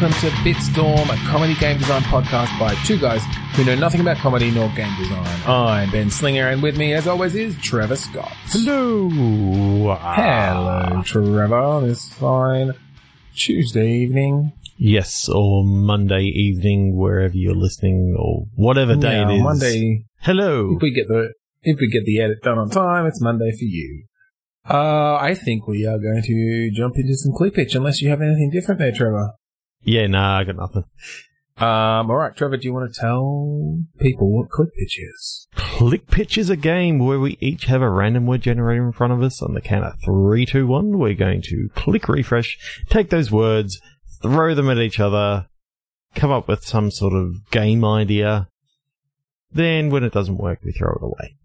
welcome to Bitstorm, a comedy game design podcast by two guys who know nothing about comedy nor game design. I'm Ben Slinger, and with me, as always, is Trevor Scott. Hello. Hello, Trevor. This fine Tuesday evening. Yes, or Monday evening, wherever you're listening, or whatever day Yeah, it is. Monday. Hello. If we get the if we get the edit done on time, it's Monday for you. Uh, I think we are going to jump into some click pitch, unless you have anything different there, Trevor. Yeah, nah, I got nothing. Um, all right, Trevor, do you want to tell people what click pitch is? Click Pitch is a game where we each have a random word generator in front of us. On the count of three, two, one, we're going to click refresh, take those words, throw them at each other, come up with some sort of game idea. Then, when it doesn't work, we throw it away.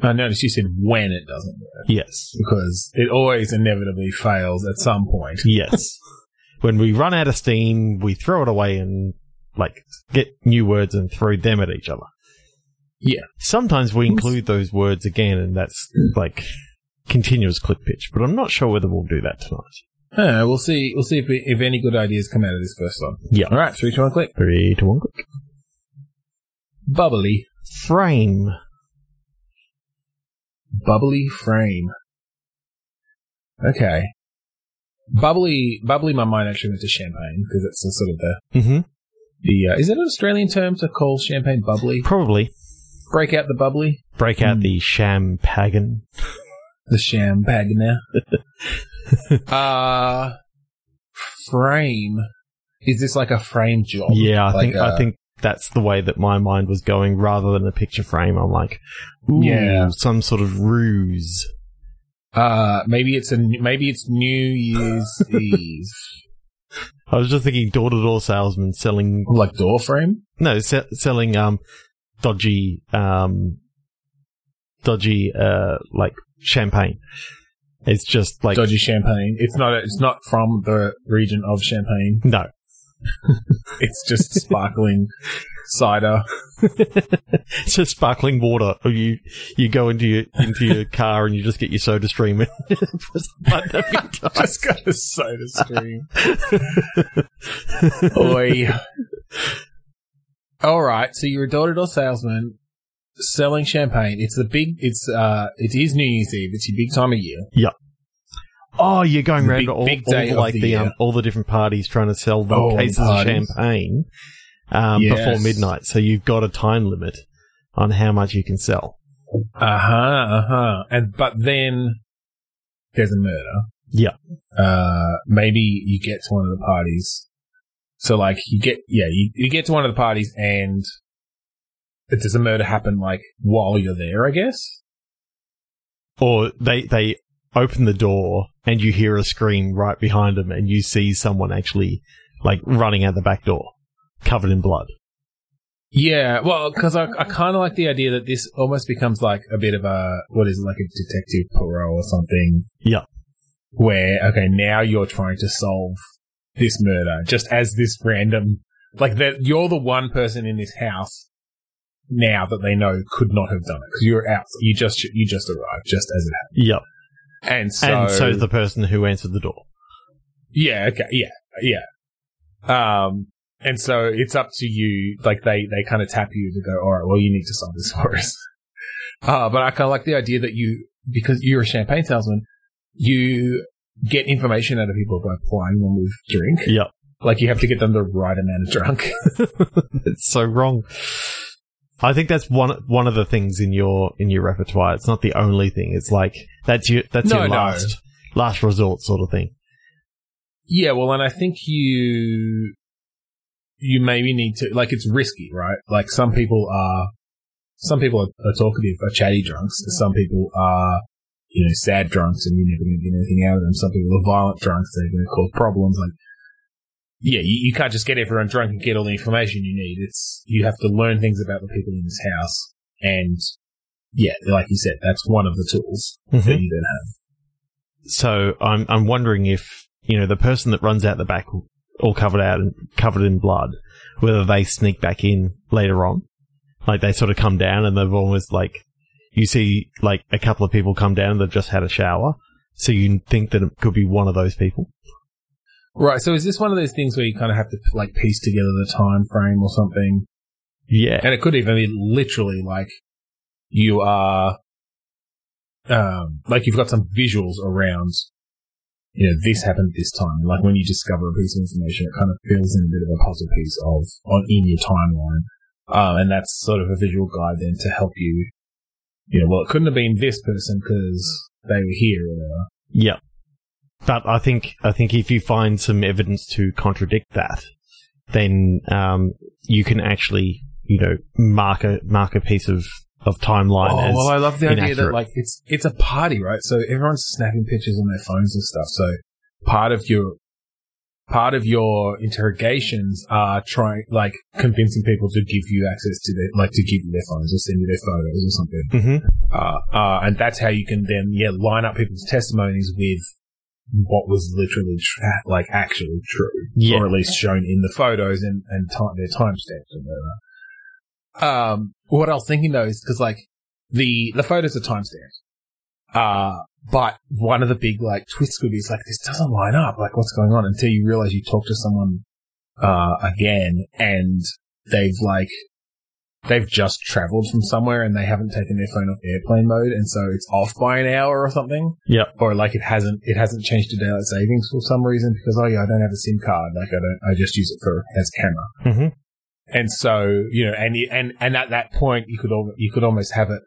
I noticed you said when it doesn't work Yes. because it always inevitably fails at some point. Yes. when we run out of steam, we throw it away and like get new words and throw them at each other. Yeah. Sometimes we include those words again, and that's like continuous click pitch. But I'm not sure whether we'll do that tonight. Uh, we'll see. We'll see if we, if any good ideas come out of this first one. Yeah. All right. Three to one click. Three to one click. Bubbly, Frame. bubbly frame. Okay. Bubbly, bubbly. My mind actually went to champagne because it's the sort of the Mm-hmm. the. Uh, is it an Australian term to call champagne bubbly? Probably Break out the bubbly, break out Hmm. the champagne. the champagne. uh frame. Is this like a frame job? Yeah, I Like think a- I think that's the way that my mind was going. Rather than a picture frame, I'm like, ooh, Yeah. some sort of ruse. Uh, maybe it's a maybe it's New Year's Eve, I was just thinking door to door salesman selling like door frame. no se- selling um dodgy um dodgy uh like champagne. It's just like Dodgy champagne. It's not. It's not from the region of Champagne. no. It's just sparkling cider. it's just sparkling water. Or you you go into your into your car and you just get your soda stream and press the button a. Just got a soda stream. Oi. All right. So you're a door-to-door salesman selling champagne. It's the big. It's uh. It is New Year's Eve. It's your big time of year. Yeah. Oh, you're going around big- to all, big all the, like the the, um, all the different parties trying to sell the Oh, cases of champagne um, Yes. before midnight. So you've got a time limit on how much you can sell. Uh huh. Uh huh. And but then there's a murder. Yeah. Uh, maybe you get to one of the parties. So like you get yeah you, you get to one of the parties and does a murder happen like while you're there? I guess. Or they they open the door and you hear a scream right behind them and you see someone actually like running out the back door covered in blood. Yeah, well, because I, I kind of like the idea that this almost becomes like a bit of a what is it, like a detective Poirot or something. Yeah. Where okay, now you're trying to solve this murder just as this random like that you're the one person in this house now that they know could not have done it because you're out. You just you just arrived just as it happened. Yep. and so and so the person who answered the door. Yeah, okay, yeah, yeah. Um, and so it's up to you, like they, they kind of tap you to go, all right, well, you need to solve this for us. Uh, but I kind of like the idea that you, because you're a champagne salesman, you get information out of people by plying them with drink. Yep. Like you have to get them the right amount of drunk. it's so wrong. I think that's one one of the things in your in your repertoire. It's not the only thing. It's like that's your that's No, your no. last last resort sort of thing. yeah, well, and I think you, you maybe need to, like, it's risky, right? Like some people are, some people are, are talkative, are chatty drunks. Some people are, you know, sad drunks and you're never going to get anything out of them. Some people are violent drunks. They're going to cause problems. Like, yeah, you, you can't just get everyone drunk and get all the information you need. It's, you have to learn things about the people in this house. And yeah, like you said, that's one of the tools mm-hmm. that you then have. So I'm I'm wondering if you know the person that runs out the back, all covered out and covered in blood, whether they sneak back in later on, like they sort of come down and they've almost like you see like a couple of people come down and they've just had a shower, so you think that it could be one of those people. Right. So is this one of those things where you kind of have to like piece together the time frame or something? Yeah. And it could even be literally like you are, um, like you've got some visuals around, you know, this happened this time. Like when you discover a piece of information, it kind of fills in a bit of a puzzle piece of on in your timeline. Um, and that's sort of a visual guide then to help you, you know, well, it couldn't have been this person because they were here or whatever. Yeah. But I think I think if you find some evidence to contradict that, then um, you can actually you know mark a mark a piece of of timeline. Oh, well, I love the idea that like it's it's a party, right? So everyone's snapping pictures on their phones and stuff. So part of your part of your interrogations are trying like convincing people to give you access to their like to give you their phones or send you their photos or something. Mhm. Uh, uh, and that's how you can then yeah line up people's testimonies with what was literally tra- like actually true, Yeah. or at least shown in the photos and and time their timestamps and whatever. Um, what I was thinking though is because like the the photos are timestamped, uh, but one of the big like twists could be is like this doesn't line up. Like what's going on until you realize you talk to someone uh again and they've like they've just traveled from somewhere and they haven't taken their phone off airplane mode and so it's off by an hour or something Yep. or like it hasn't it hasn't changed to daylight savings for some reason because oh yeah I don't have a SIM card like I don't I just use it for as camera Mhm. And so you know and and and at that point you could al- you could almost have it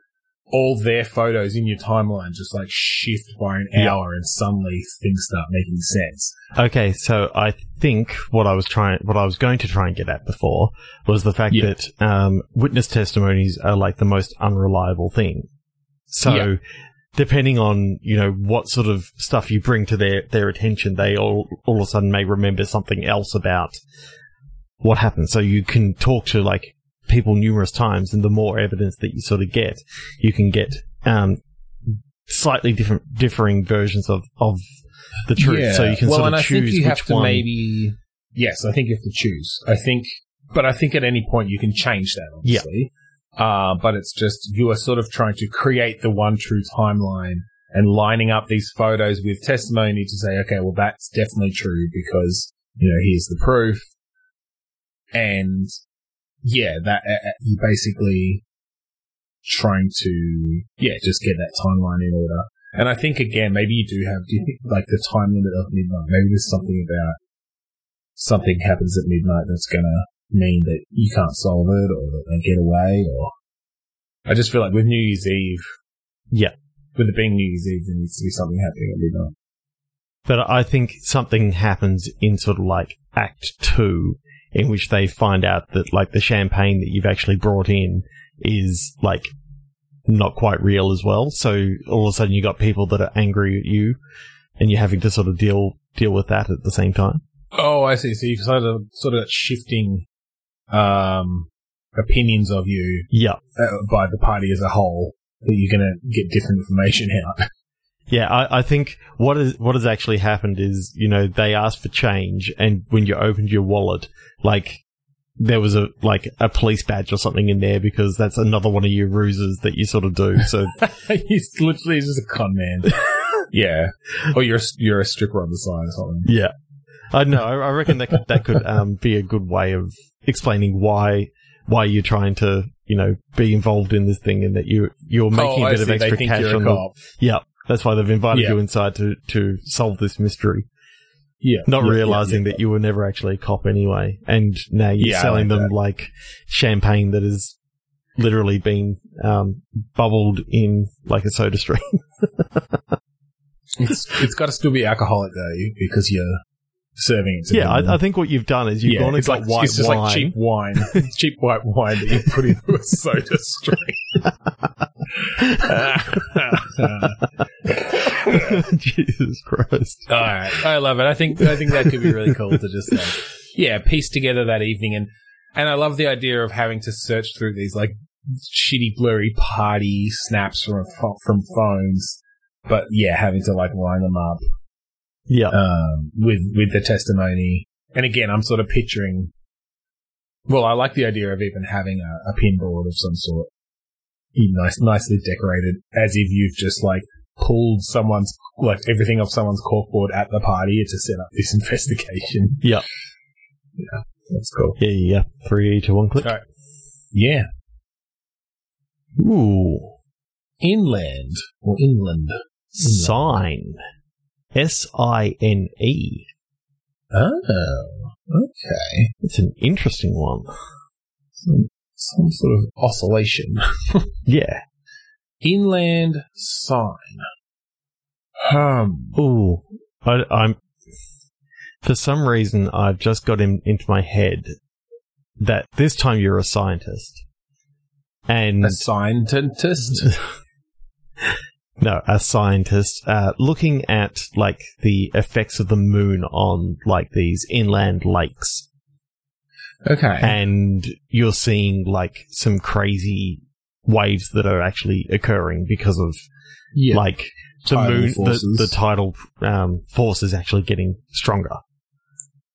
all their photos in your timeline just like shift by an Yeah. hour and suddenly things start making sense Okay, so I think what I was trying, what I was going to try and get at before was the fact Yeah. that um, witness testimonies are like the most unreliable thing. So, Yeah. depending on you know what sort of stuff you bring to their their attention, they all all of a sudden may remember something else about what happened. So you can talk to like people numerous times, and the more evidence that you sort of get, you can get um, slightly different differing versions of of the truth. So you can well, sort of I think choose you which have to one. maybe. Yes, I think you have to choose. I think, but I think at any point you can change that, Yeah. obviously. Uh, but it's just you are sort of trying to create the one true timeline and lining up these photos with testimony to say, okay, well, that's definitely true because you know here's the proof, and yeah, that uh, uh, you basically trying to yeah just get that timeline in order. And I think again, maybe you do have, do you think like the time limit of midnight? Maybe there's something about something happens at midnight that's gonna mean that you can't solve it or that they get away or I just feel like with New Year's Eve, Yeah. with it being New Year's Eve, there needs to be something happening at midnight. But I think something happens in sort of like Act Two, in which they find out that like the champagne that you've actually brought in is like not quite real as well. So all of a sudden you got people that are angry at you, and you're having to sort of deal deal with that at the same time. Oh, I see. So you've sort of sort of shifting um, opinions of you Yeah, uh, by the party as a whole that you're gonna get different information out. yeah. I, I think what is what has actually happened is you know they asked for change, and when you opened your wallet, like there was a like a police badge or something in there because that's another one of your ruses that you sort of do. So He's literally just a con man. yeah, or you're a, you're a stripper on the side or something. yeah, I know. I reckon that could, that could um, be a good way of explaining why why you're trying to you know be involved in this thing and that you you're making oh, a bit of extra cash on the yeah. That's why they've invited Yeah. you inside to to solve this mystery. Yeah, not yeah, realizing yeah, that you were never actually a cop anyway, and now you're selling like them that. like champagne that has literally been um, bubbled in like a soda stream. It's it's got to still be alcoholic though because you're serving it. To yeah. I, I think what you've done is you've yeah, gone it's and got like white it's just wine. like cheap wine, cheap white wine that you put into a soda stream. Jesus Christ! All right, I love it. I think I think that could be really cool to just like, yeah, piece together that evening, and and I love the idea of having to search through these like shitty, blurry party snaps from from phones, but yeah, having to like line them up Yeah, um, with with the testimony. And again, I'm sort of picturing. Well, I like the idea of even having a, a pinboard of some sort, nice, nicely decorated, as if you've just like pulled someone's like everything off someone's corkboard at the party to set up this investigation. Yeah. Yeah, that's cool. Yeah, yeah. Three to one click. Alright. Yeah, Ooh. inland or inland. Sign. S I N E. Oh, okay. It's an interesting one. Some, some sort of oscillation. Yeah. Inland sign. Um. Ooh. I, I'm. For some reason, I've just got him into my head that this time you're a scientist. And A scientist. no, a scientist, uh, looking at like the effects of the moon on like these inland lakes. Okay. and you're seeing like some crazy waves that are actually occurring because of yeah. like the Tidal moon, the, the tidal um, force is actually getting stronger.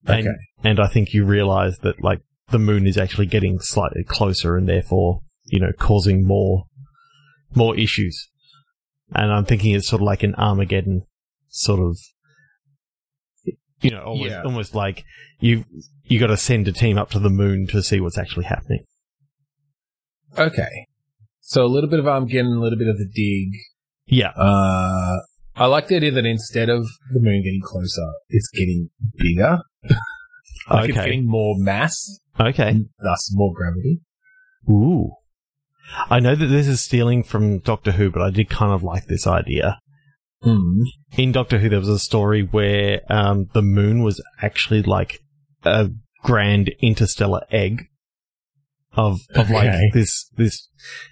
And, Okay. and I think you realize that like the moon is actually getting slightly closer and therefore, you know, causing more, more issues. And I'm thinking it's sort of like an Armageddon sort of, you know, almost, Yeah. almost like you, you got to send a team up to the moon to see what's actually happening. Okay. So a little bit of Armageddon, a little bit of the dig. Yeah. Uh, I like the idea that instead of the moon getting closer, it's getting bigger. like it's Okay. getting more mass, Okay. thus more gravity. Ooh. I know that this is stealing from Doctor Who, but I did kind of like this idea. Mm. In Doctor Who, there was a story where um, the moon was actually like a grand interstellar egg of of like Okay. this this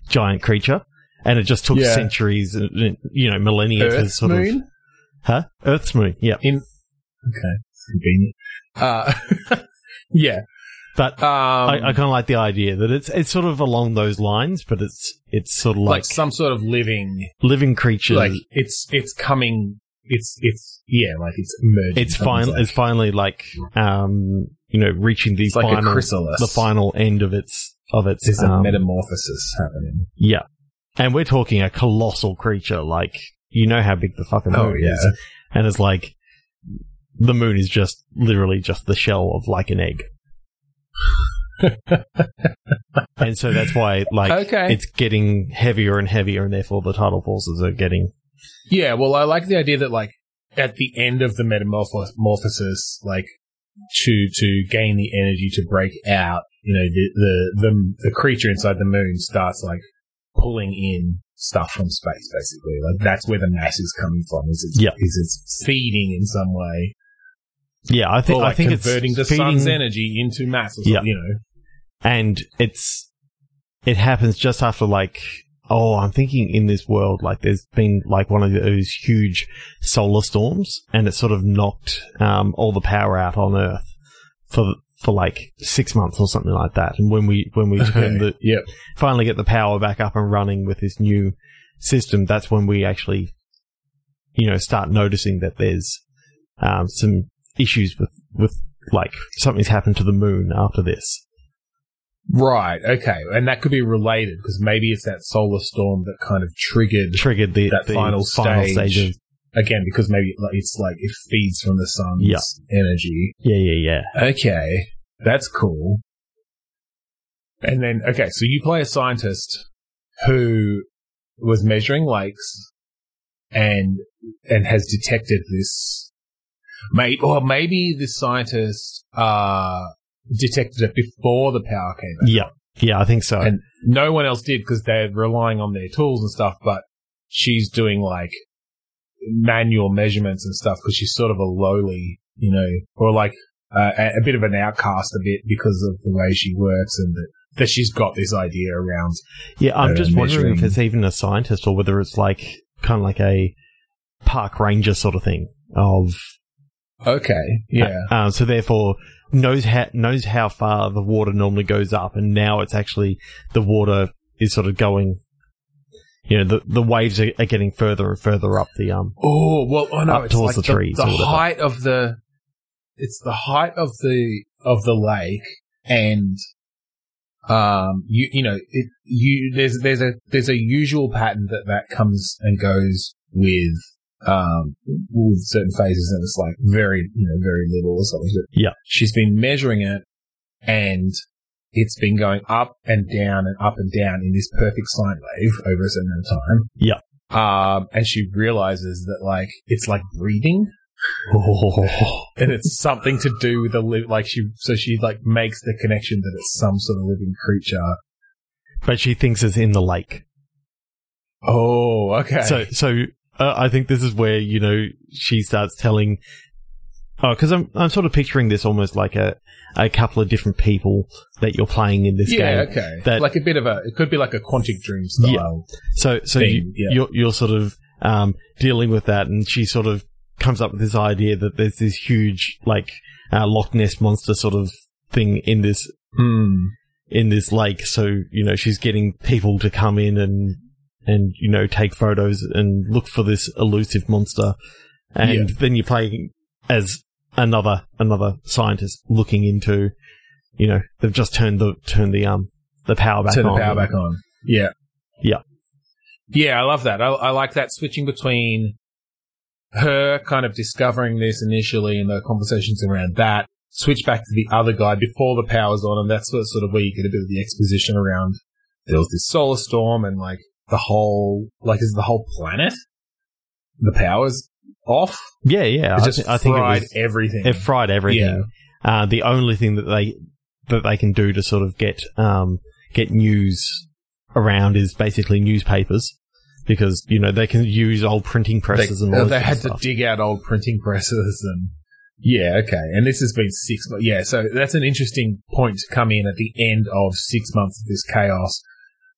giant creature, and it just took Yeah. centuries, uh, you know, millennia to sort of moon? huh Earth's moon, yeah. In okay. It's convenient. Uh, yeah. But Um, I, I kind of like the idea that it's it's sort of along those lines, but it's it's sort of like like, some sort of living, living creatures. like it's, it's coming, it's, it's, yeah, like it's emerging. it's fine. like- It's finally like um, you know, reaching the it's like a final chrysalis. the final end of its of its There's a um, metamorphosis happening. yeah, and we're talking a colossal creature. Like you know how big the fucking Oh, moon yeah. is, and it's like the moon is just literally just the shell of like an egg. and so that's why like Okay. it's getting heavier and heavier and therefore the tidal forces are getting Yeah, well, I like the idea that, like, at the end of the metamorphosis, like, to to gain the energy to break out, you know, the the the, the creature inside the moon starts like pulling in stuff from space, basically. Like that's where the mass is coming from. Is it's Yeah. is it's feeding in some way, yeah I think or I like think converting the it's feeding, sun's energy into mass, or something, you know. And it's it happens just after like oh i'm thinking in this world like there's been like one of those huge solar storms and it sort of knocked um, all the power out on earth for for like six months or something like that. And when we when we turn the Yep. finally get the power back up and running with this new system that's when we actually you know start noticing that there's um, some issues with with like something's happened to the moon after this Right. Okay. And that could be related because maybe it's that solar storm that kind of triggered triggered the, That the final stage. of again because maybe it's like it feeds from the sun's Yeah. energy. yeah yeah yeah Okay, that's cool. And then okay, so you play a scientist who was measuring lakes and and has detected this. Maybe or maybe this scientist uh detected it before the power came. back yeah yeah I think so and no one else did because they're relying on their tools and stuff. But she's doing like manual measurements and stuff because she's sort of a lowly, you know, or like uh, a, bit of an outcast a bit because of the way she works and that, that she's got this idea around. yeah I'm uh, just wondering if it's even a scientist or whether it's like kind of like a park ranger sort of thing of Okay, yeah, uh, so therefore knows how knows how far the water normally goes up and now it's actually the water is sort of going you know the the waves are, are getting further and further up the um Oh well, I know Up it's towards like the trees the height of the. It's the height of the of the lake, and um, you you know it you there's there's a there's a usual pattern that that comes and goes with um with certain phases, and it's like very you know very little or something. But Yeah. she's been measuring it, and it's been going up and down and up and down in this perfect sine wave over a certain amount of time. Yeah. Um, and she realizes that like it's like breathing Oh. and it's something to do with the li- like she so she like makes the connection that it's some sort of living creature. But she thinks it's in the lake. Oh, okay. So, so uh, I think this is where you know she starts telling. Oh, because I'm I'm sort of picturing this almost like a a couple of different people that you're playing in this game. yeah, game. okay. that- like a bit of a it could be like a quantic dream style. Yeah. So so Thing, you, yeah. you're you're sort of um, dealing with that, and she sort of comes up with this idea that there's this huge like uh, Loch Ness monster sort of thing in this Hmm. in this lake. So you know she's getting people to come in and and you know take photos and look for this elusive monster, and Yeah. then you're playing as another another scientist looking into. You know they've just turned the turned the um the power back Turn on. the power back on. Yeah. Yeah. Yeah, I love that. I, I like that switching between her kind of discovering this initially and the conversations around that, switch back to the other guy before the power's on, and that's sort of, sort of where you get a bit of the exposition around there was this solar storm and like the whole, like is the whole planet, the power's off. Yeah, yeah. It I, just thi- I think it fried was everything. It fried everything. Uh, the only thing that they that they can do to sort of get um, get news around is basically newspapers because you know they can use old printing they, presses and all uh, they had of to dig out old printing presses and yeah okay and this has been six months yeah so that's an interesting point to come in at the end of six months of this chaos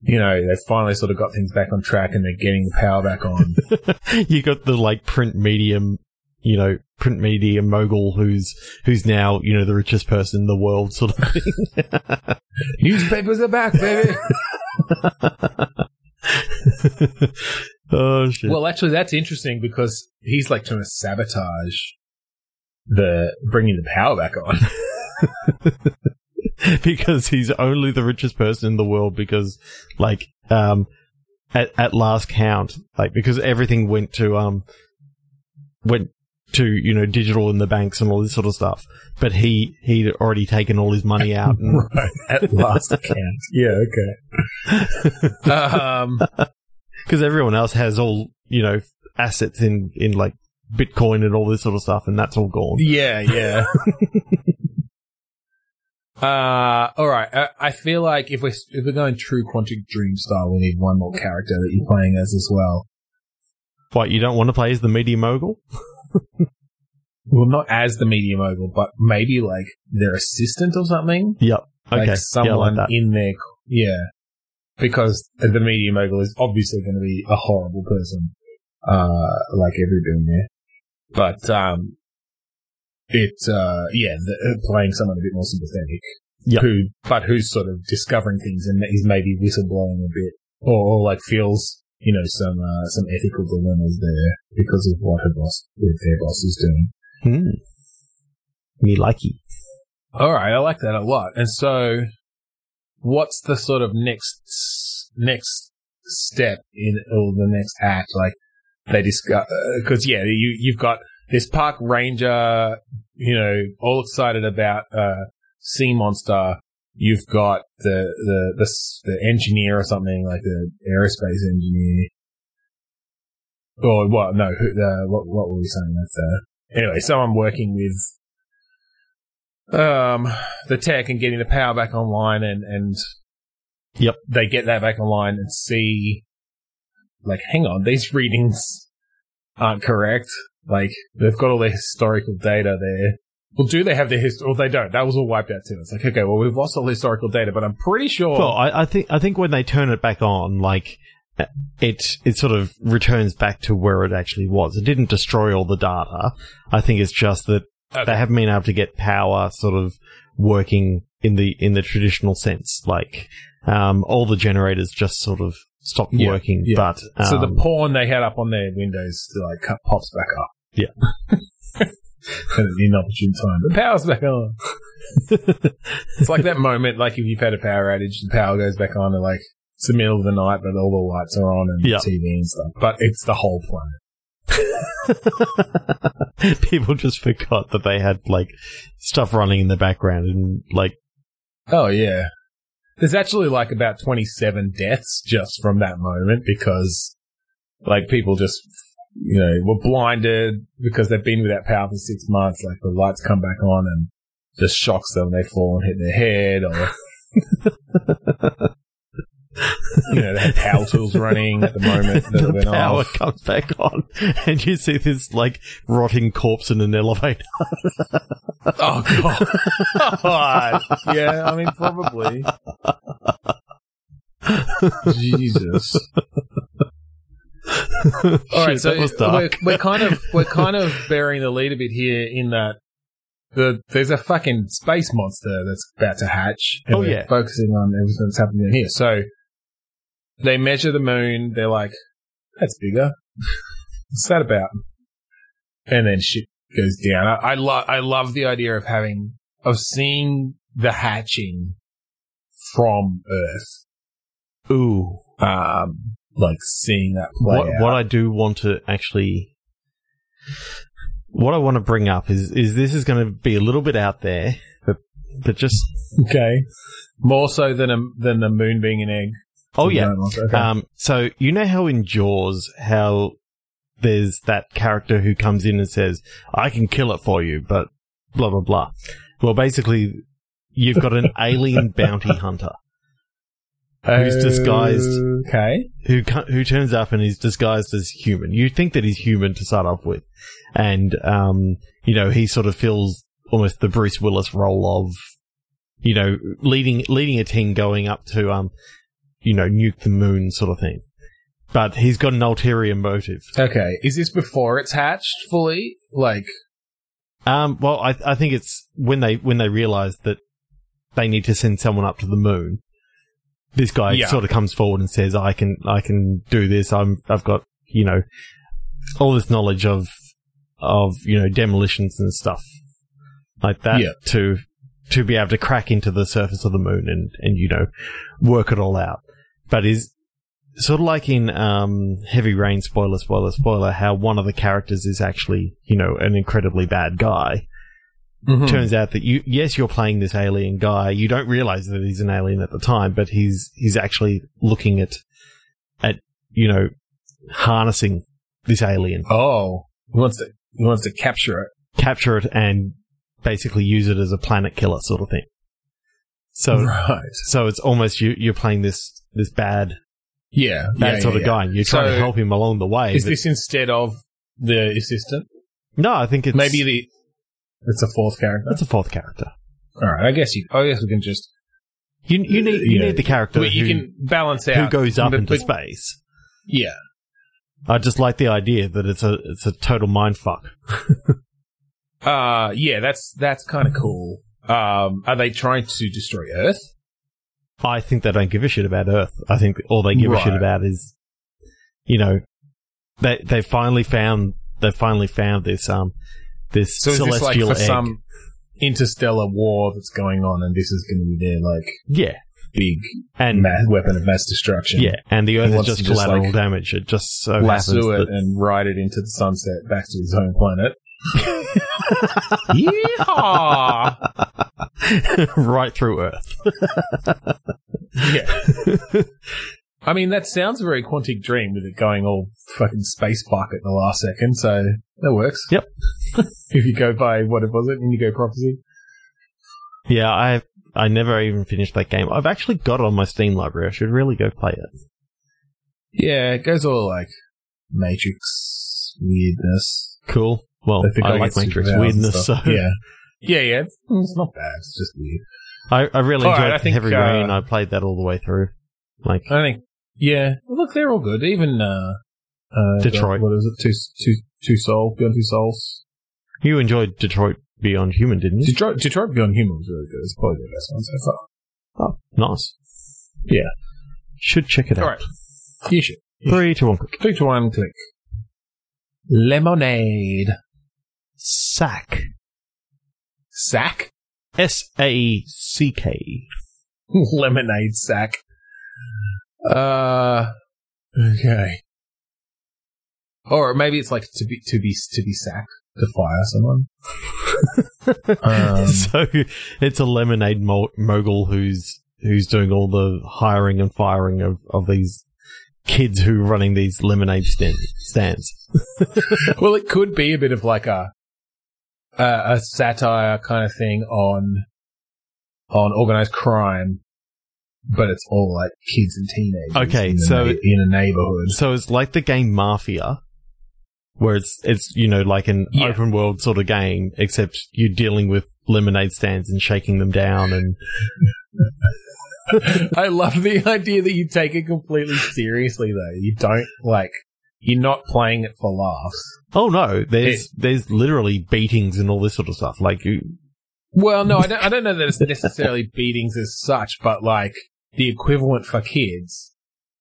you know they finally sort of got things back on track and they're getting the power back on you got the like print medium, you know, print media mogul who's who's now you know the richest person in the world sort of thing. newspapers are back baby oh shit! well actually that's interesting because he's like trying to sabotage the bringing the power back on because he's only the richest person in the world because like um at at last count like because everything went to um went to you know digital in the banks and all this sort of stuff. But he he'd already taken all his money out and right. At last count. Yeah okay. Um because everyone else has all you know assets in in like bitcoin and all this sort of stuff and that's all gone. Yeah, yeah. Uh, all right. I, I feel like if we're if we're going true Quantic Dream style, we need one more character that you're playing as as well. what you don't want to play as the media mogul Well, not as the media mogul, but maybe like their assistant or something. yep okay Like yeah, someone like in their yeah, because the media mogul is obviously going to be a horrible person, uh, like every billionaire. But um, it uh, yeah, the, playing someone a bit more sympathetic, Yeah. who but who's sort of discovering things and is maybe whistleblowing a bit, or, or like feels you know some uh, some ethical dilemmas there because of what her boss, what their boss is doing. hmm. me likey All right, I like that a lot. And so, what's the sort of next next step in or the next act? Like they discuss because yeah, you you've got this park ranger, you know, all excited about uh sea monster. You've got the the the the engineer or something like the aerospace engineer. Or what? No, who, the, what what were we saying? That's uh, anyway, someone working with um the tech and getting the power back online and and Yep. they get that back online and see like hang on these readings aren't correct like they've got all their historical data there well do they have their history well they don't that was all wiped out too it's like okay well we've lost all the historical data but i'm pretty sure Well, I, I think I think when they turn it back on, like it it sort of returns back to where it actually was. It didn't destroy all the data. I think it's just that Okay. they haven't been able to get power sort of working in the in the traditional sense. Like um, all the generators just sort of stopped Yeah, working. yeah. But um, so the porn they had up on their windows like cut- pops back up Yeah. at an inopportune time the power's back on It's like that moment, like if you've had a power outage, the power goes back on, and like it's the middle of the night, but all the lights are on and Yeah. TV and stuff. But it's the whole planet. People just forgot that they had like stuff running in the background and like Oh yeah. There's actually like about 27 deaths just from that moment because like people just, you know, were blinded because they've been without power for six months. Like the lights come back on and just shocks them. They fall and hit their head or, you know, they have power tools running at the moment that the power off. comes back on and you see this like rotting corpse in an elevator. Oh god. yeah, I mean probably. Jesus. All right, Shit, so we're, we're kind of we're kind of bearing the lead a bit here in that the there's a fucking space monster that's about to hatch. and Oh, we're yeah. focusing on everything that's happening in here. So they measure the moon. They're like, "That's bigger. What's that about?" And then shit goes down. I, I love I love the idea of having of seeing the hatching from Earth. Ooh. Um, like seeing that play What, out. what I do want to actually, what I want to bring up is, is this is going to be a little bit out there, but, but just, Okay. More so than a than the moon being an egg. Oh yeah. Okay. Um, so you know how in Jaws, how there's that character who comes in and says, I can kill it for you, but blah, blah, blah. Well, basically, you've got an alien bounty hunter who's disguised- Okay. who who turns up and is disguised as human. You think that he's human to start off with, and um, you know he sort of fills almost the Bruce Willis role of, you know, leading leading a team going up to um, you know, nuke the moon sort of thing. But he's got an ulterior motive. Okay. Is this before it's hatched fully? Like, Um, well, I I think it's when they when they realize that they need to send someone up to the moon. This guy Yeah. sort of comes forward and says, "I can I can do this. I'm I've got you know all this knowledge of of you know demolitions and stuff like that Yeah. to to be able to crack into the surface of the moon and and you know work it all out." But is sort of like in um, Heavy Rain, spoiler, spoiler, spoiler, how one of the characters is actually, you know, an incredibly bad guy. mhm. Turns out that you, yes, you're playing this alien guy. You don't realize that he's an alien at the time, but he's he's actually looking at at you know harnessing this alien, oh, he wants to he wants to capture it. capture it, and basically use it as a planet killer sort of thing. So right. so it's almost you you're playing this this bad Yeah. that yeah, sort yeah, of guy. and You're trying So, to help him along the way. Is but- this instead of the assistant? no, I think it's Maybe the it's a fourth character. That's a fourth character. All right. I guess you. I guess we can just You you need you Yeah. need the character well, you who, can balance out who goes up but- into but- space. Yeah. I just like the idea that it's a it's a total mind fuck. Uh yeah, that's that's kind of cool. Um, are they trying to destroy Earth? I think they don't give a shit about Earth. I think all they give a shit about is, you know, they they finally found they finally found this um this So is this like celestial for egg. some interstellar war that's going on, and this is going to be their like yeah, big and ma- weapon of mass destruction? yeah, and the Earth is just to just, collateral like, damage. It just so happens lasso it that and ride it into the sunset back to his home planet. Yeehaw! right through Earth. yeah. I mean, that sounds a very Quantic Dream with it going all fucking space fuck at the last second, so that works. Yep. if you go by, what it was it, Indigo Prophecy? Yeah, I I never even finished that game. I've actually got it on my Steam library. I should really go play it. Yeah, it goes all like Matrix weirdness. Cool. Well, guy I like Matrix weirdness, so yeah. Yeah, yeah, it's, it's not bad. It's just weird. I, I really All right, enjoyed I think, Heavy uh, Rain. I played that all the way through. Like I think, yeah. Look, they're all good. Even uh, uh, Detroit. What is it? Two, two, two soul. Beyond two souls. you enjoyed Detroit Beyond Human, didn't you? Detroit, Detroit Beyond Human was really good. It's probably the best one so far. Oh, nice. Yeah. Should check it out. All right. You should. Three to one click. Three to one click. Lemonade. Sack. Sack? S A C K. Lemonade sack. Uh, okay. or maybe it's like to be to be to be sack to fire someone. um, so it's a lemonade mo- mogul who's who's doing all the hiring and firing of, of these kids who are running these lemonade stand- stands. well, it could be a bit of like a a, a satire kind of thing on on organized crime, but it's all like kids and teenagers. Okay, in so- na- in a neighborhood. So it's like the game Mafia, where it's it's you know like an Yeah. open world sort of game, except you're dealing with lemonade stands and shaking them down and I love the idea that you take it completely seriously, though. You don't like you're not playing it for laughs. Oh no, there's there's literally beatings and all this sort of stuff. Like you, Well, no, I don't. I don't know that it's necessarily beatings as such, but like the equivalent for kids,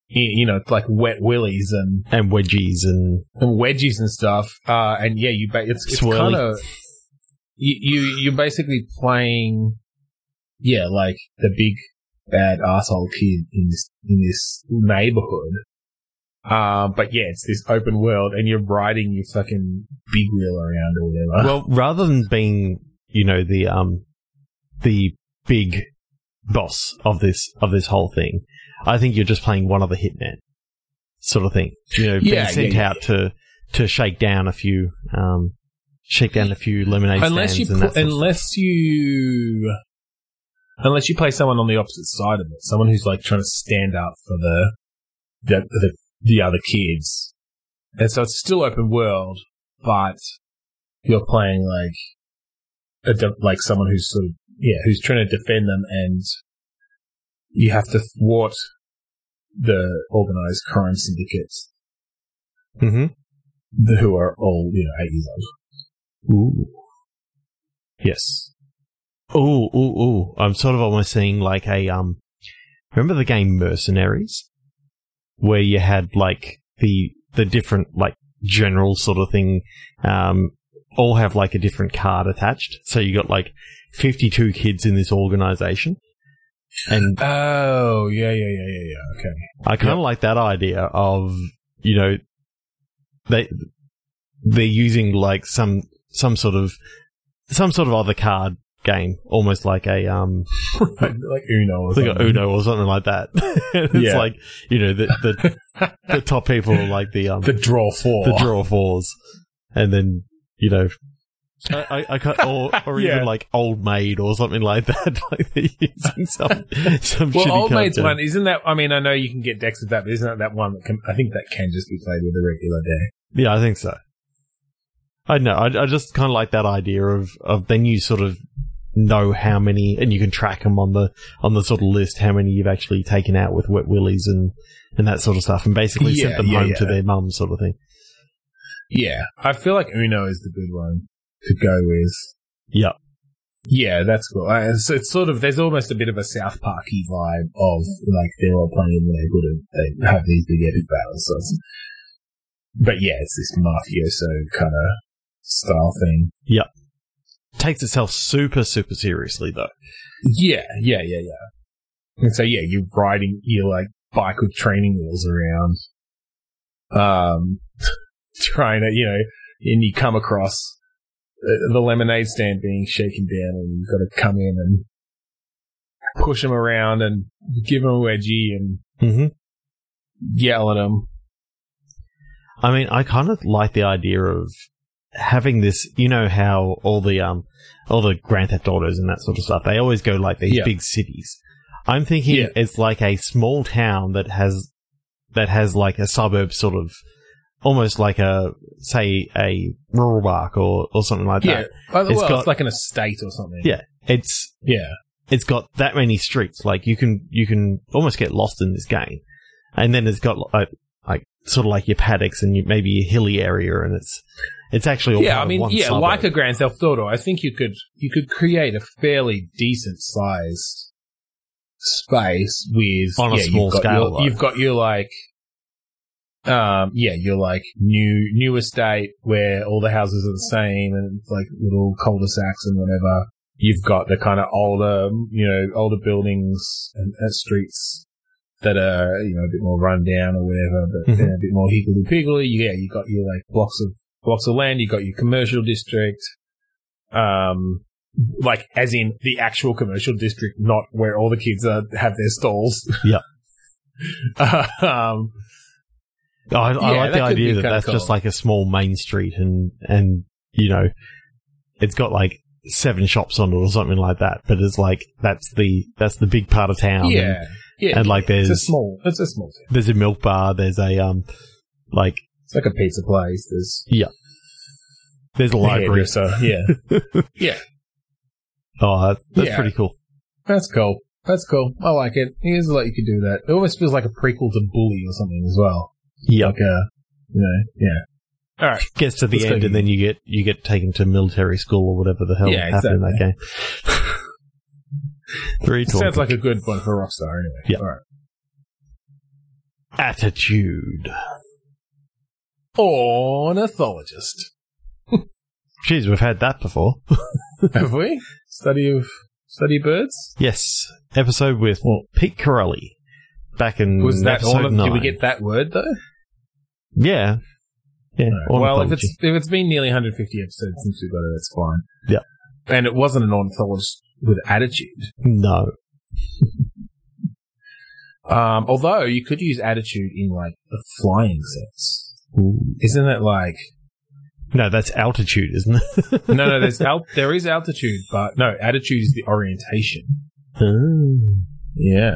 you know, like wet willies and, and wedgies and and wedgies and stuff. Uh, and yeah, you ba- it's, it's kind of you, you you're basically playing, yeah, like the big bad asshole kid in this in this neighborhood. Um, but yeah, it's this open world, and you're riding your fucking big wheel around or whatever. well, rather than being you know the um the big boss of this of this whole thing, I think you're just playing one of the hitmen sort of thing. You know, being Yeah, sent yeah, yeah. out to to shake down a few um shake down a few lemonade unless you stands and pl- that sort stuff. unless you unless you play someone on the opposite side of it, someone who's like trying to stand up for the the the, the other kids, and so it's still open world, but you're playing like a de- like someone who's sort of yeah who's trying to defend them, and you have to thwart the organized crime syndicates Mhm. who are all you know eight years old. Ooh. Yes. Ooh, ooh, ooh. I'm sort of almost seeing like a um. Remember the game Mercenaries, where you had like the the different like general sort of thing, um, all have like a different card attached. So you got like 52 kids in this organization, and Oh yeah yeah yeah yeah yeah okay. I kind of Yep. like that idea of you know they they're using like some some sort of some sort of other card game, almost like a um like, like Uno or like something. Uno or something like that. it's Yeah. like you know the the, the top people are like the um The draw four. the draw fours, and then you know. I, I, I can't, or, or Yeah. even like Old Maid or something like that. like they're using some, some Well, Old card Maid's game. one, isn't that? I mean, I know you can get decks of that, but isn't that that one that can? I think that can just be played with a regular deck. Yeah, I think so. I know. I, I just kind of like that idea of, of then you sort of know how many, and you can track them on the on the sort of list how many you've actually taken out with wet willies and and that sort of stuff, and basically Yeah, sent them yeah, home to their mum, sort of thing. Yeah, I feel like Uno is the good one to go with. Yeah. Yeah, that's cool. Uh, It's, sort of there's almost a bit of a South Parky vibe of like they're all playing in the neighborhood and they have these big epic battles. So but yeah, it's this mafioso kind of style thing. Takes itself super super seriously though. Yeah, yeah, yeah, yeah. And so yeah, you're riding your like bike with training wheels around, um, trying to you know, and you come across the, the lemonade stand being shaken down, and you've got to come in and push them around and give them a wedgie and hmm yell at them. I mean, I kind of like the idea of having this. You know how all the um all the Grand Theft Autos and that sort of stuff. They always go like these Yeah. big cities. I'm thinking Yeah. it's like a small town that has that has like a suburb sort of almost like a say a rural park or or something like Yeah, that. well, It's it's, like an estate or something. Yeah. It's yeah, it's got that many streets. Like you can you can almost get lost in this game, and then it's got like sort of like your paddocks and you, maybe a hilly area, and it's it's actually all yeah. I mean, yeah, suburb. like a Grand Theft Auto. I think you could you could create a fairly decent sized space with On a yeah, small you've got scale, Your, you've got your like, um, yeah, your like new new estate where all the houses are the same and it's like little cul-de-sacs and whatever. You've got the kind of older, you know, older buildings and, and streets that are you know a bit more run down or whatever, but Mhm. they're a bit more higgledy piggledy. Yeah, you got your like blocks of blocks of land. You got your commercial district. Um, like as in the actual commercial district, not where all the kids are, have their stalls. Yeah. um, I, I Yeah, like the idea that that's just like a small main street, and and you know, it's got like seven shops on it or something like that. But it's like that's the that's the big part of town. and yeah, and, like, it's a there's- small, it's a small town. there's a milk bar. There's a um, like It's like a pizza place. There's yeah, there's a library. So Yeah, yeah. Oh, that, that's Yeah. pretty cool. That's cool. That's cool. I like it. Here's a lot you could do that. It almost feels like a prequel to Bully or something as well. Yeah, Like a, you know, yeah. All right. gets to the Let's end, and then you get you get taken to military school or whatever the hell Yeah, happened in that game. Three Sounds like a good one for Rockstar anyway. Yeah. Right. attitude. Ornithologist. Jeez, we've had that before. Have we? Study of, study birds? Yes, episode with Well- Pete Corelli back in Was that ornith- Did we get that word though? Yeah, yeah. Well, if it's if it's been nearly 150 episodes since we got it, it's fine. Yeah. And it wasn't an ornithologist with attitude. no, Um, although you could use attitude in like the flying sense. Isn't it like no, that's altitude, isn't it? no, no? There's al- there is altitude, but no, attitude is the orientation. Oh. Yeah.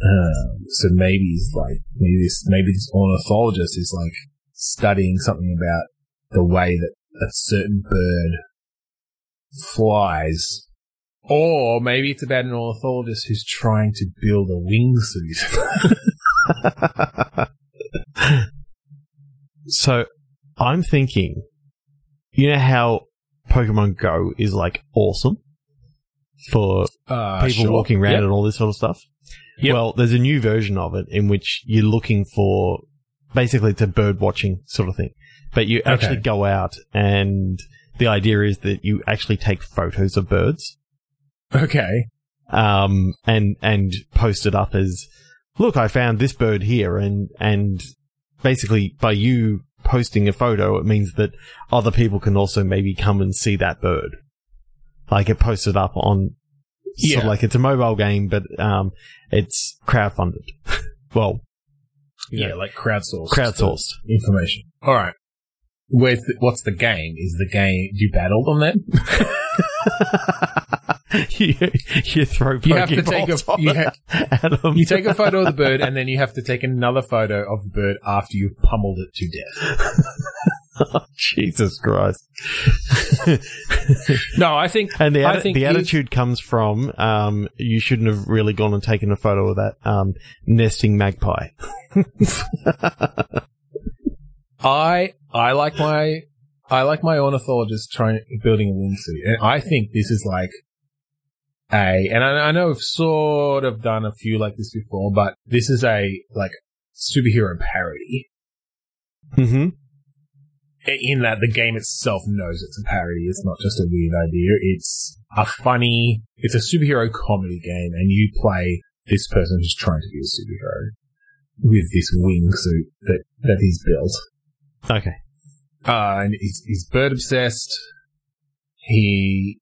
Um, so maybe it's like maybe this maybe this ornithologist is like studying something about the way that a certain bird flies. Or maybe it's about an ornithologist who's trying to build a wingsuit. so I'm thinking, you know how Pokemon Go is like awesome for Uh, people sure. walking around Yep. and all this sort of stuff. Yep. Well, there's a new version of it in which you're looking for basically it's a bird watching sort of thing, but you actually Okay. go out and the idea is that you actually take photos of birds, Okay. um, and, and post it up as, look, I found this bird here. And, and basically by you posting a photo, it means that other people can also maybe come and see that bird. Like it posted up on, sort of Yeah. like it's a mobile game, but, um, it's crowdfunded. well, Yeah, like crowdsourced. crowdsourced. information. All right. Where's the, what's the game? Is the game do you battle on that? you, you throw You have to take a you, ha- you take a photo of the bird and then you have to take another photo of the bird after you've pummeled it to death. Jesus Christ. No, I think And the, I atti- think the attitude comes from um, you shouldn't have really gone and taken a photo of that um, nesting magpie. I I like my I like my ornithologist trying building a wingsuit, and I think this is like a and I, I know I've sort of done a few like this before, but this is a like superhero parody. Mm-hmm. in that the game itself knows it's a parody. It's not just a weird idea. It's a funny, it's a superhero comedy game and you play this person who's trying to be a superhero with this wingsuit that, that he's built. Okay. Uh, and he's, he's bird obsessed. He,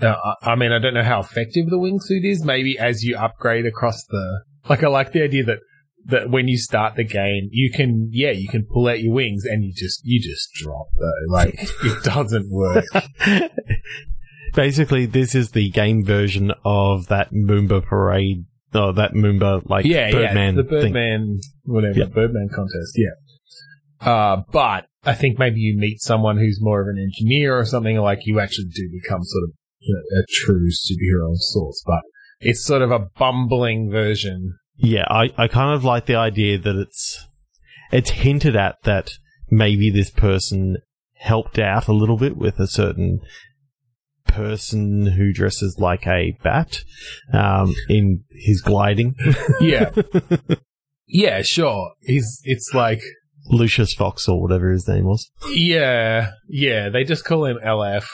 uh, I I mean, I don't know how effective the wingsuit is. Maybe as you upgrade across the, like, I like the idea that, that when you start the game, you can, yeah, you can pull out your wings and you just, you just drop though. Like, it doesn't work. Basically, this is the game version of that Moomba parade, or that Moomba, like, yeah, Birdman yeah, the. Birdman, whatever, Yeah. Birdman contest, yeah. Uh, but I think maybe you meet someone who's more of an engineer or something, like you actually do become sort of know, a true superhero of sorts, but it's sort of a bumbling version. Yeah, I, I kind of like the idea that it's it's hinted at that maybe this person helped out a little bit with a certain person who dresses like a bat um, in his gliding. Yeah. yeah, sure. He's, it's like, Lucius Fox or whatever his name was. yeah, yeah, they just call him LF.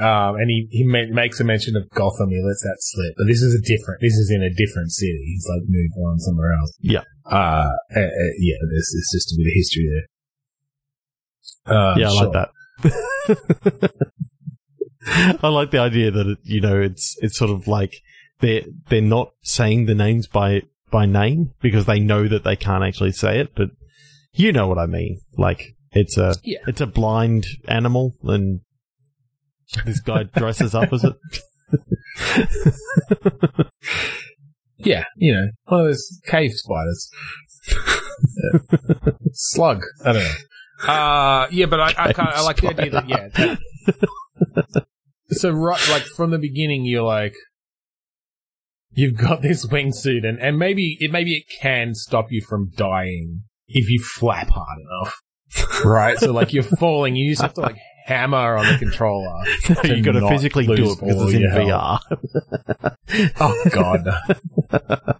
Um, and he, he ma- makes a mention of Gotham. He lets that slip, but this is a different. This is in a different city. He's like moved on somewhere else. Yeah. Uh, uh, uh, yeah. This is just a bit of history there. Uh, yeah, I sure. like that. I like the idea that it, you know it's it's sort of like they're they're not saying the names by by name because they know that they can't actually say it, but you know what I mean. Like it's a Yeah. it's a blind animal, and this guy dresses up as it. Yeah, you know, one of those cave spiders. Slug. I don't know. Uh, yeah, but I, I can't, I like the idea that, yeah. that- so, right, like, from the beginning, you're like, you've got this wingsuit and, and maybe, it, maybe it can stop you from dying if you flap hard enough. Right? so, like, you're falling, you just have to, like, hammer on the controller. to you got to physically do it because it's in VR. Oh, God.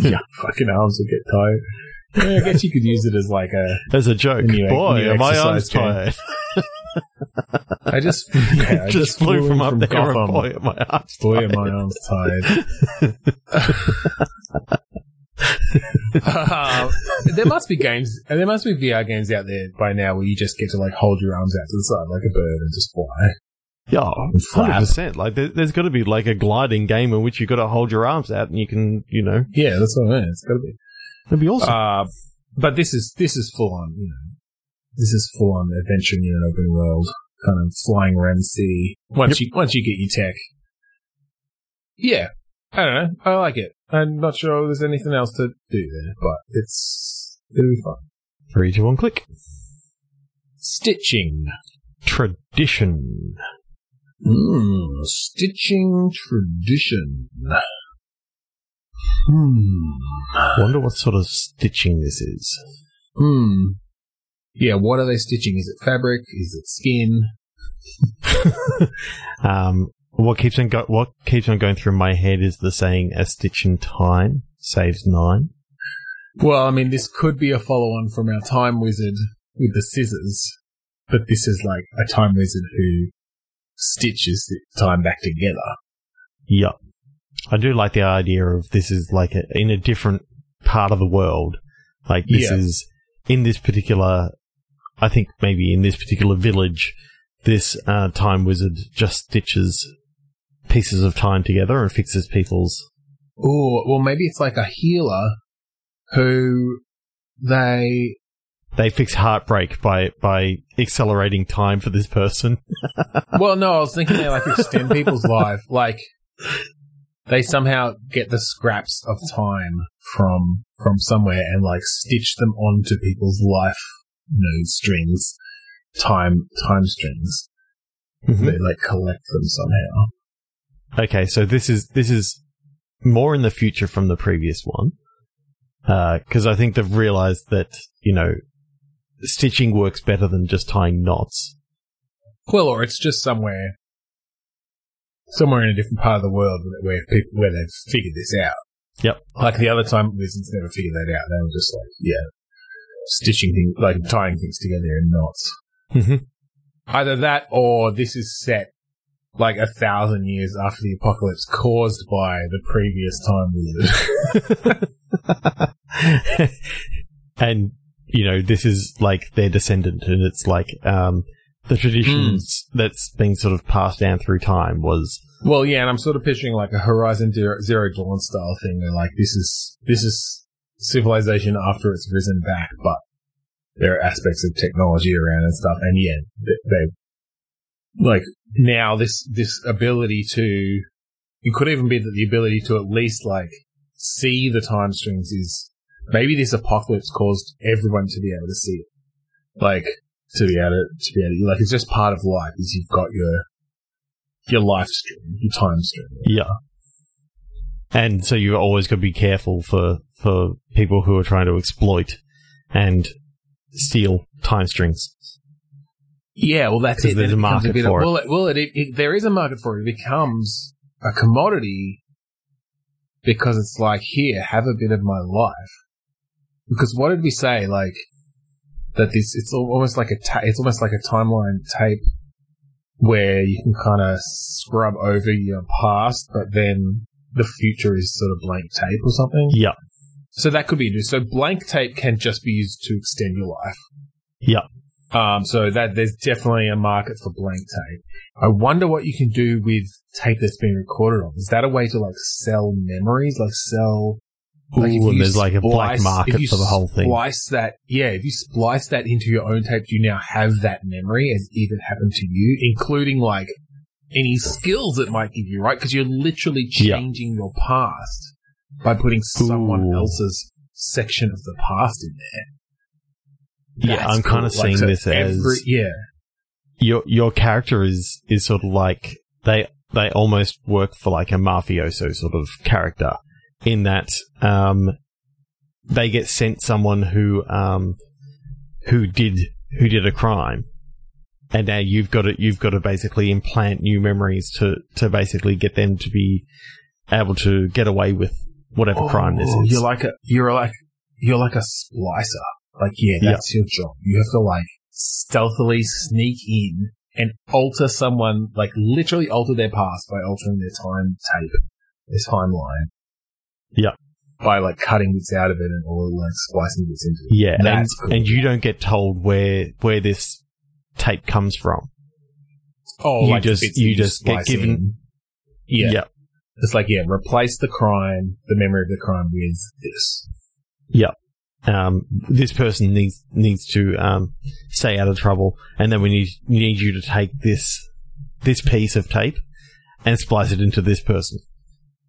yeah, fucking arms will get tired. Yeah, I guess you could use it as like a. As a joke, New- boy, new are my arms exercise tired. I just, yeah, I just, flew from up in there, Gotham. boy, my arms Boy, tired. my arms tired. Uh, there must be games, and there must be VR games out there by now where you just get to like hold your arms out to the side like a bird and just fly. Yeah, hundred percent. Like there, there's got to be like a gliding game in which you got to hold your arms out and you can, you know, Yeah, that's what I mean. It's gotta be. that'd be awesome. Uh, but this is this is full on, you know, this is full on adventuring in an open world, kind of flying around the city. Once you once you get your tech, yeah, I don't know, I like it. I'm not sure there's anything else to do there, but it's it'll be fun. Three, two, one, click. Stitching, Tradition. mm, stitching tradition. Hmm. Wonder what sort of stitching this is. Hmm. Yeah, what are they stitching? Is it fabric? Is it skin? Um, what keeps on go- what keeps on going through my head is the saying "a stitch in time saves nine. Well, I mean, this could be a follow-on from our time wizard with the scissors, but this is like a time wizard who stitches the time back together. Yep. I do like the idea of this is like a, in a different part of the world. Like this Yeah. is in this particular, I think maybe in this particular village, this uh, time wizard just stitches pieces of time together and fixes people's. Oh, well, maybe it's like a healer who they. They fix heartbreak by by accelerating time for this person. Well, no, I was thinking they like extend people's life. Like they somehow get the scraps of time from from somewhere and like stitch them onto people's life, you know, strings, time time strings. Mm-hmm. They like collect them somehow. Okay, so this is this is more in the future from the previous one, because I think they've realized that you know stitching works better than just tying knots. Well, or it's just somewhere, somewhere in a different part of the world where people where they've figured this out. Yep. Like the other time, Wizards never figured that out. They were just like, yeah, stitching things, like tying things together in knots. Mhm. Either that, or this is set like a thousand years after the apocalypse caused by the previous time wizard. and you know this is like their descendant, and it's like um, the traditions that's been sort of passed down through time was Well, yeah, and I'm sort of picturing like a Horizon Zero Dawn style thing where like this is this is civilization after it's risen back, but there are aspects of technology around and stuff, and yeah, they've like now this this ability to it could even be that the ability to at least like see the time strings is maybe this apocalypse caused everyone to be able to see it, like to be able to, to be able to, like it's just part of life is you've got your your life stream, your time stream. yeah. And so you always got to be careful for for people who are trying to exploit and steal time strings. Yeah, well, that's it. there's a market bit for of, it. Well, it, well, it, it, there is a market for it. It becomes a commodity because it's like, here, have a bit of my life. Because what did we say? Like that this, it's almost like a, ta- it's almost like a timeline tape where you can kind of scrub over your past, but then the future is sort of blank tape or something. Yeah. So that could be interesting. So blank tape can just be used to extend your life. Yeah. Um, so that there's definitely a market for blank tape. I wonder what you can do with tape that's been recorded on. Is that a way to like sell memories, like sell? Ooh, if and there's like a black market for the whole thing. Splice that, yeah. If you splice that into your own tape, you now have that memory as if it happened to you, including like any skills it might give you, right? Because you're literally changing your past by putting someone Ooh. else's section of the past in there. Yeah, I'm kind of cool. Like, seeing so this as yeah. your your character is is sort of like they they almost work for like a mafioso sort of character in that um they get sent someone who um who did who did a crime and now you've got to you've got to basically implant new memories to to basically get them to be able to get away with whatever crime this Oh, is You're like a you're like you're like a splicer. Like yeah, Yeah. that's your job. You have to like stealthily sneak in and alter someone, like literally alter their past by altering their time tape, their timeline. Yeah. By like cutting bits out of it and or like splicing bits into it. yeah and, cool. and you don't get told where where this tape comes from Oh, You like just- you just get given- in. Yeah. yeah It's like yeah, replace the crime, the memory of the crime with this. Um, this person needs needs to um, stay out of trouble, and then we need need you to take this this piece of tape and splice it into this person,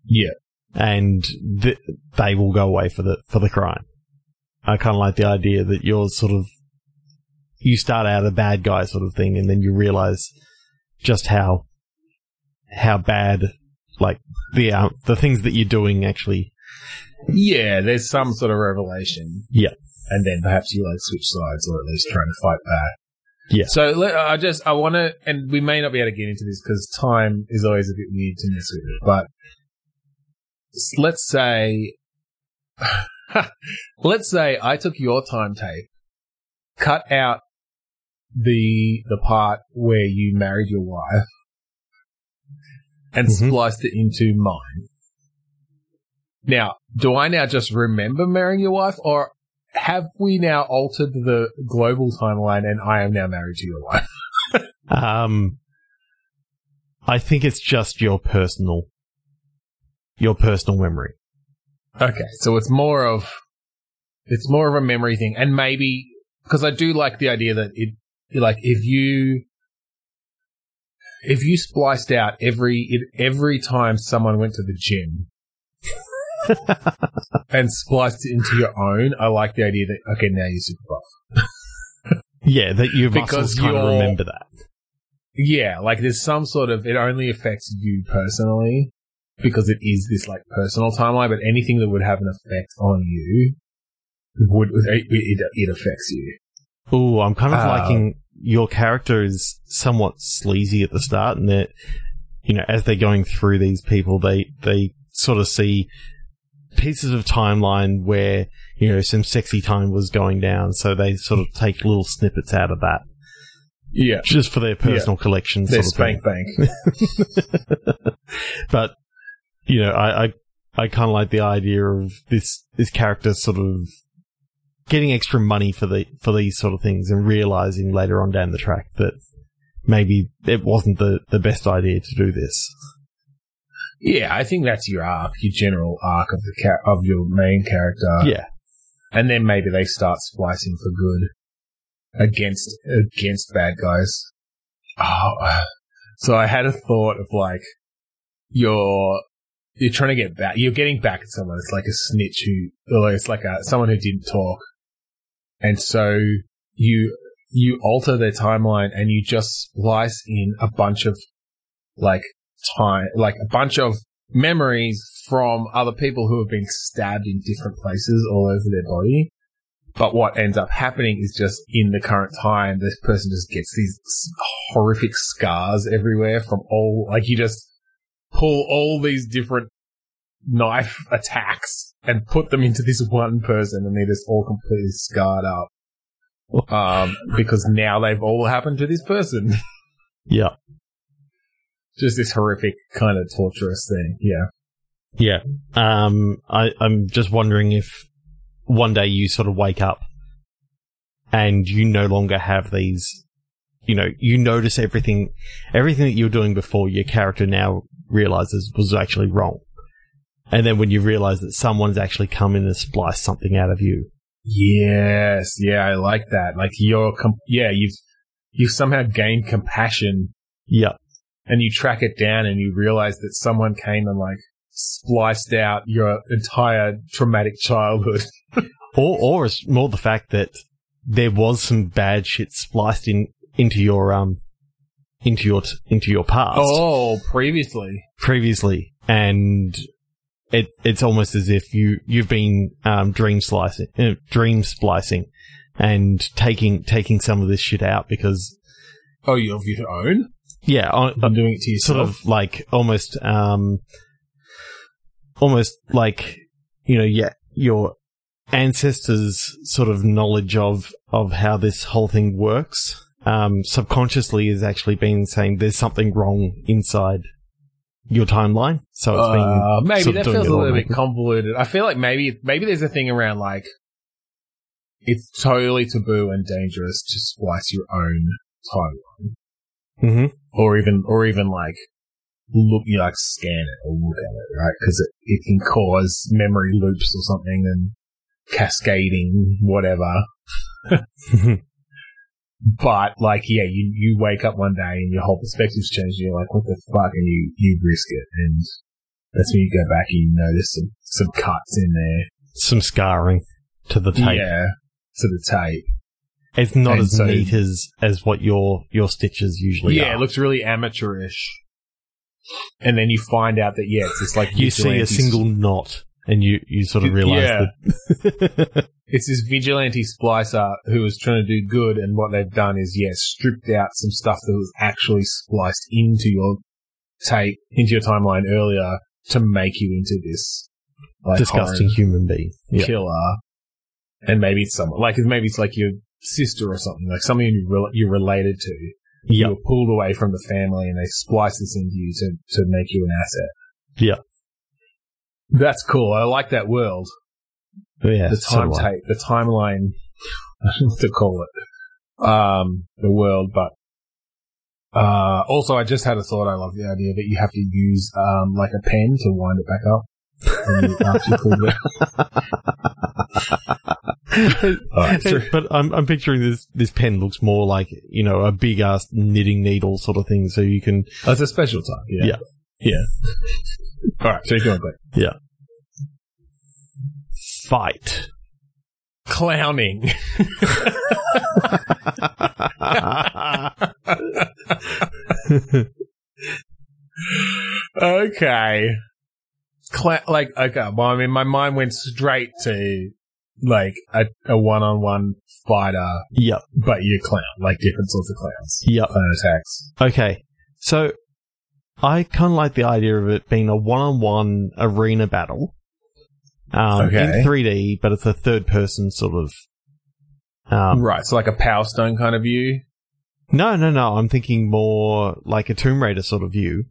Yeah. and th- they will go away for the for the crime. I kind of like the idea that you're sort of you start out a bad guy sort of thing, and then you realize just how how bad like the uh, the things that you're doing actually Yeah, there's some sort of revelation. Yeah. And then perhaps you like switch sides or at least trying to fight back. Yeah. So let, I just, I want to, and we may not be able to get into this because time is always a bit weird to mess with, but let's say, let's say I took your time tape, cut out the, the part where you married your wife and Mhm. spliced it into mine. Now, do I now just remember marrying your wife, or have we now altered the global timeline and I am now married to your wife? Um, I think it's just your personal, your personal memory. Okay, so it's more of it's more of a memory thing, and maybe because I do like the idea that it like if you if you spliced out every every time someone went to the gym and spliced it into your own, I like the idea that okay now you're super buff. Yeah, that your muscles kind of remember that. Yeah, like there's some sort of it only affects you personally because it is this like personal timeline, but anything that would have an effect on you would it, it, it affects you. Ooh, I'm kind of Uh, liking your character is somewhat sleazy at the start, and that you know, as they're going through these people, they they sort of see pieces of timeline where you know some sexy time was going down, so they sort of take little snippets out of that Yeah, just for their personal collection. their Sort of thing. spank bank. but you know, I I, I kind of like the idea of this this character sort of getting extra money for the for these sort of things and realizing later on down the track that maybe it wasn't the the best idea to do this. Yeah, I think that's your arc, your general arc of the char- of your main character. yeah, and then maybe they start splicing for good against against bad guys. Oh, uh, so I had a thought of like you're you're trying to get back. You're getting back at someone. It's like a snitch who, or it's like a someone who didn't talk, and so you you alter their timeline and you just splice in a bunch of like time, like a bunch of memories from other people who have been stabbed in different places all over their body. But what ends up happening is just in the current time, this person just gets these horrific scars everywhere from all, like you just pull all these different knife attacks and put them into this one person and they're just all completely scarred up. Um, because now they've all happened to this person. yeah. Just this horrific kind of torturous thing. Yeah. Yeah. Um, I, I'm just wondering if one day you sort of wake up and you no longer have these, you know, you notice everything, everything that you were doing before your character now realizes was actually wrong. And then when you realize that someone's actually come in and spliced something out of you. Yes. Yeah. I like that. Like you're, com- yeah, you've, you've somehow gained compassion Yeah. And you track it down and you realize that someone came and like spliced out your entire traumatic childhood. Or, or it's more the fact that there was some bad shit spliced in, into your, um, into your, t- into your past. Oh, previously. previously, and it it's almost as if you you've been um, dream slicing, uh, dream splicing, and taking taking some of this shit out because Oh, you of your own? Yeah, on, I'm doing it to yourself. sort of like almost um almost like you know yeah your ancestors sort of knowledge of of how this whole thing works um subconsciously has actually been saying there's something wrong inside your timeline so it's Uh, been maybe sort that feels a little bit convoluted. I feel like maybe maybe there's a thing around like it's totally taboo and dangerous to splice your own timeline, Mhm. Or even or even like look you like scan it or look at it, right? Because it, it can cause memory loops or something and cascading whatever. But like, yeah, you you wake up one day and your whole perspective's changed. And you're like, what the fuck? And you you risk it, and that's when you go back and you notice some some cuts in there. some scarring to the tape Yeah, to the tape. It's not And as so- neat as as what your your stitches usually are. yeah, are it looks really amateurish. And then you find out that yeah, it's like you see a single knot and you, you sort of realize Yeah. that It's this vigilante splicer who was trying to do good, and what they've done is yeah, stripped out some stuff that was actually spliced into your tape, into your timeline earlier to make you into this like disgusting human being. Killer. And maybe it's someone like maybe it's like your sister or something, like someone you rel- you're related to. You Yep. were pulled away from the family, and they splice this into you to to make you an asset. Yeah. That's cool. I like that world. Yeah. the time I. tape, the timeline. I don't know what to call it. Um, the world, but uh, also I just had a thought. I love the idea that you have to use um like a pen to wind it back up after you pull it. Alright, so- but I'm I'm picturing this this pen looks more like you know a big ass knitting needle sort of thing, so you can That's a special type. Yeah. Yeah. Yeah. All right. So you're doing great. Yeah. Fight. Clowning. okay. Cla- like, okay. Well, I mean, my mind went straight to like a, a one-on-one fighter, yep. but you're clown, like different sorts of clowns. Yep. Clown attacks. Okay. So I kind of like the idea of it being a one-on-one arena battle. Um, Okay. in 3D, but it's a third person sort of. Um, right. So like a Power Stone kind of view. No, no, no. I'm thinking more like a Tomb Raider sort of view.